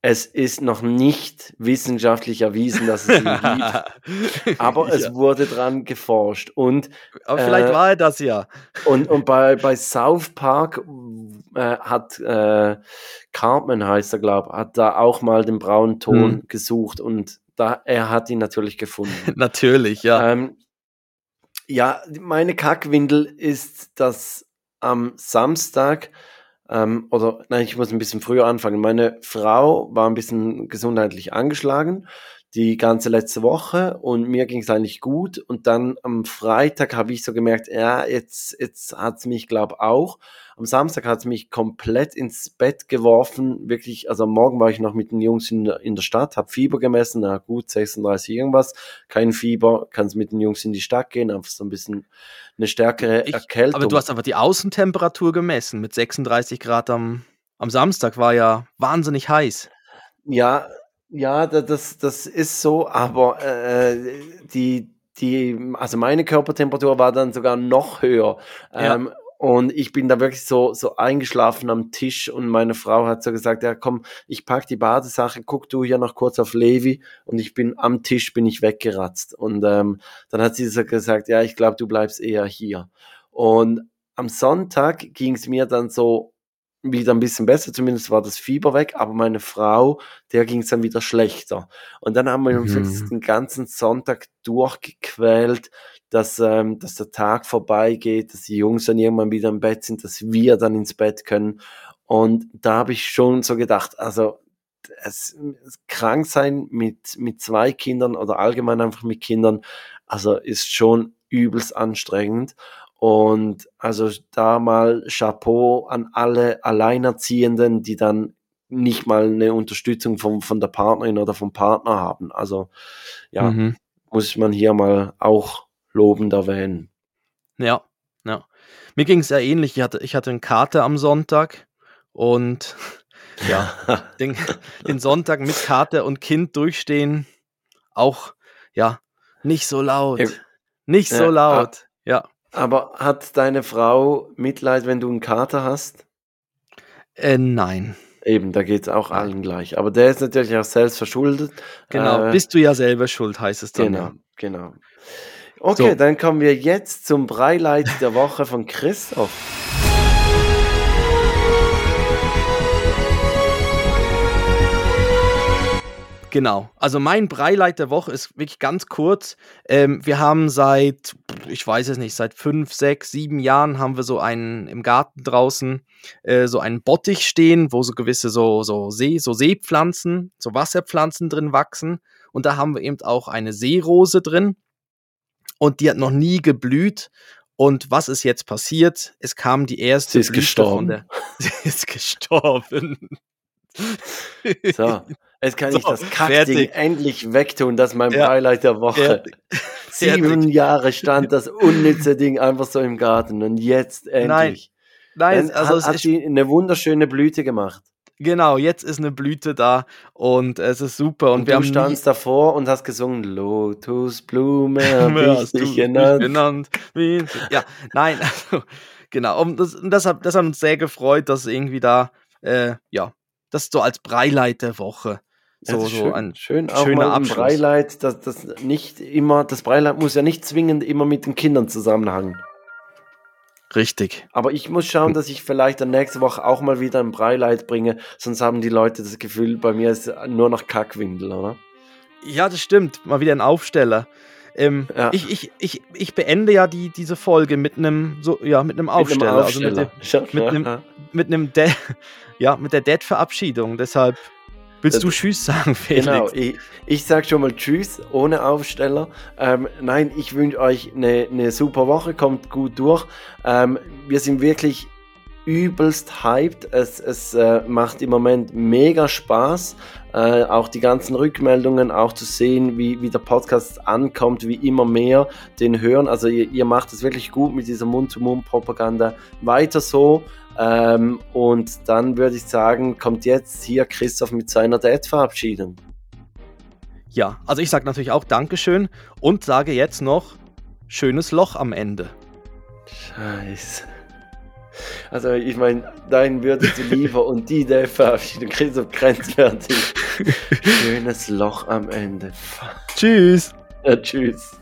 es ist noch nicht wissenschaftlich erwiesen, dass es ihn gibt. Aber es ja. wurde dran geforscht. Und, Aber vielleicht äh, war er das ja. Und, und bei, bei South Park äh, hat äh, Cartman heißt er, glaube hat da auch mal den braunen Ton hm. gesucht und da, er hat ihn natürlich gefunden. natürlich, ja. Ähm, ja, meine Kackwindel ist, dass am Samstag ähm, oder nein, ich muss ein bisschen früher anfangen. Meine Frau war ein bisschen gesundheitlich angeschlagen die ganze letzte Woche und mir ging es eigentlich gut. Und dann am Freitag habe ich so gemerkt, ja, jetzt, jetzt hat es mich, glaube auch. Am Samstag hat es mich komplett ins Bett geworfen. Wirklich, also am Morgen war ich noch mit den Jungs in, in der Stadt, habe Fieber gemessen, na gut, 36 irgendwas, kein Fieber, kannst mit den Jungs in die Stadt gehen, einfach so ein bisschen eine stärkere ich, Erkältung. Aber du hast einfach die Außentemperatur gemessen mit 36 Grad am, am Samstag, war ja wahnsinnig heiß. Ja, ja, das, das ist so, aber äh, die, die, also meine Körpertemperatur war dann sogar noch höher. Ja. Ähm, und ich bin da wirklich so, so eingeschlafen am Tisch und meine Frau hat so gesagt, ja komm, ich pack die Badesache, guck du hier noch kurz auf Levi und ich bin am Tisch, bin ich weggeratzt. Und ähm, dann hat sie so gesagt, ja, ich glaube, du bleibst eher hier. Und am Sonntag ging es mir dann so wieder ein bisschen besser, zumindest war das Fieber weg, aber meine Frau, der ging es dann wieder schlechter. Und dann haben wir uns Mhm. den ganzen Sonntag durchgequält, dass, ähm, dass der Tag vorbeigeht, dass die Jungs dann irgendwann wieder im Bett sind, dass wir dann ins Bett können. Und da habe ich schon so gedacht, also es, es krank sein mit, mit zwei Kindern oder allgemein einfach mit Kindern, also ist schon übelst anstrengend. Und also da mal Chapeau an alle Alleinerziehenden, die dann nicht mal eine Unterstützung von, von der Partnerin oder vom Partner haben. Also ja, Mhm. muss man hier mal auch lobend erwähnen. Ja, ja. Mir ging es ja ähnlich. Ich hatte, ich hatte einen Kater am Sonntag und ja, den, den Sonntag mit Kater und Kind durchstehen, auch ja, nicht so laut. Nicht so Ja, laut. Ja. Aber hat deine Frau Mitleid, wenn du einen Kater hast? Äh, nein. Eben, da geht's auch allen gleich. Aber der ist natürlich auch selbst verschuldet. Genau. Äh, Bist du ja selber schuld, heißt es dann. Genau, Ja. genau. Okay, So. dann kommen wir jetzt zum Breileid der Woche von Christoph. Genau. Also mein Breileid der Woche ist wirklich ganz kurz. Ähm, wir haben seit, ich weiß es nicht, seit fünf, sechs, sieben Jahren haben wir so einen im Garten draußen äh, so einen Bottich stehen, wo so gewisse so so See, so Seepflanzen, so Wasserpflanzen drin wachsen. Und da haben wir eben auch eine Seerose drin. Und die hat noch nie geblüht. Und was ist jetzt passiert? Es kam die erste Sie ist Blüte gestorben. Sie ist gestorben. So, jetzt kann ich So, das Kackding endlich wegtun, das ist mein Ja. Breileid der Woche. Fertig. Sieben Fertig. Jahre stand das unnütze Ding einfach so im Garten und jetzt endlich. Nein, Dann also hat, es hat sie eine wunderschöne Blüte gemacht. Genau, jetzt ist eine Blüte da und es ist super. Und, Und, wir du haben standst davor und hast gesungen, Lotusblume, hab ich dich genannt. genannt. Ja, nein, also, genau. Und das, das, hat, das hat uns sehr gefreut, dass irgendwie da, äh, ja, das so als Breileid der Woche. So, so schön, ein schön auch schöner Abschluss. Breileid, dass das nicht immer, das Breileid muss ja nicht zwingend immer mit den Kindern zusammenhängen. richtig. Aber ich muss schauen, dass ich vielleicht dann nächste Woche auch mal wieder ein Breileid bringe, sonst haben die Leute das Gefühl, bei mir ist nur noch Kackwindel, oder? Ja, das stimmt. Mal wieder ein Aufsteller. Ähm, Ja. ich, ich, ich, ich beende ja die, diese Folge mit einem so, ja, mit einem Aufsteller. Also mit, dem, mit ja. mit einem De ja, mit der Dead-Verabschiedung. Deshalb willst Das- du Tschüss sagen, Felix? Genau, ich, ich sag schon mal Tschüss, ohne Aufsteller. Ähm, nein, ich wünsche euch eine, eine super Woche, kommt gut durch. Ähm, wir sind wirklich übelst hyped. Es, es äh, macht im Moment mega Spaß. Äh, auch die ganzen Rückmeldungen, auch zu sehen, wie, wie der Podcast ankommt, wie immer mehr den hören. Also ihr, ihr macht es wirklich gut mit dieser Mund-zu-Mund-Propaganda. Weiter so. Ähm, und dann würde ich sagen, kommt jetzt hier Christoph mit seiner Date-Verabschiedung. Ja, also ich sage natürlich auch Dankeschön und sage jetzt noch schönes Loch am Ende. Scheiße. Also ich meine, deinen würdest du lieber und die der Verabschiedung Christoph grenzwertig. Schönes Loch am Ende. Tschüss. Ja, tschüss.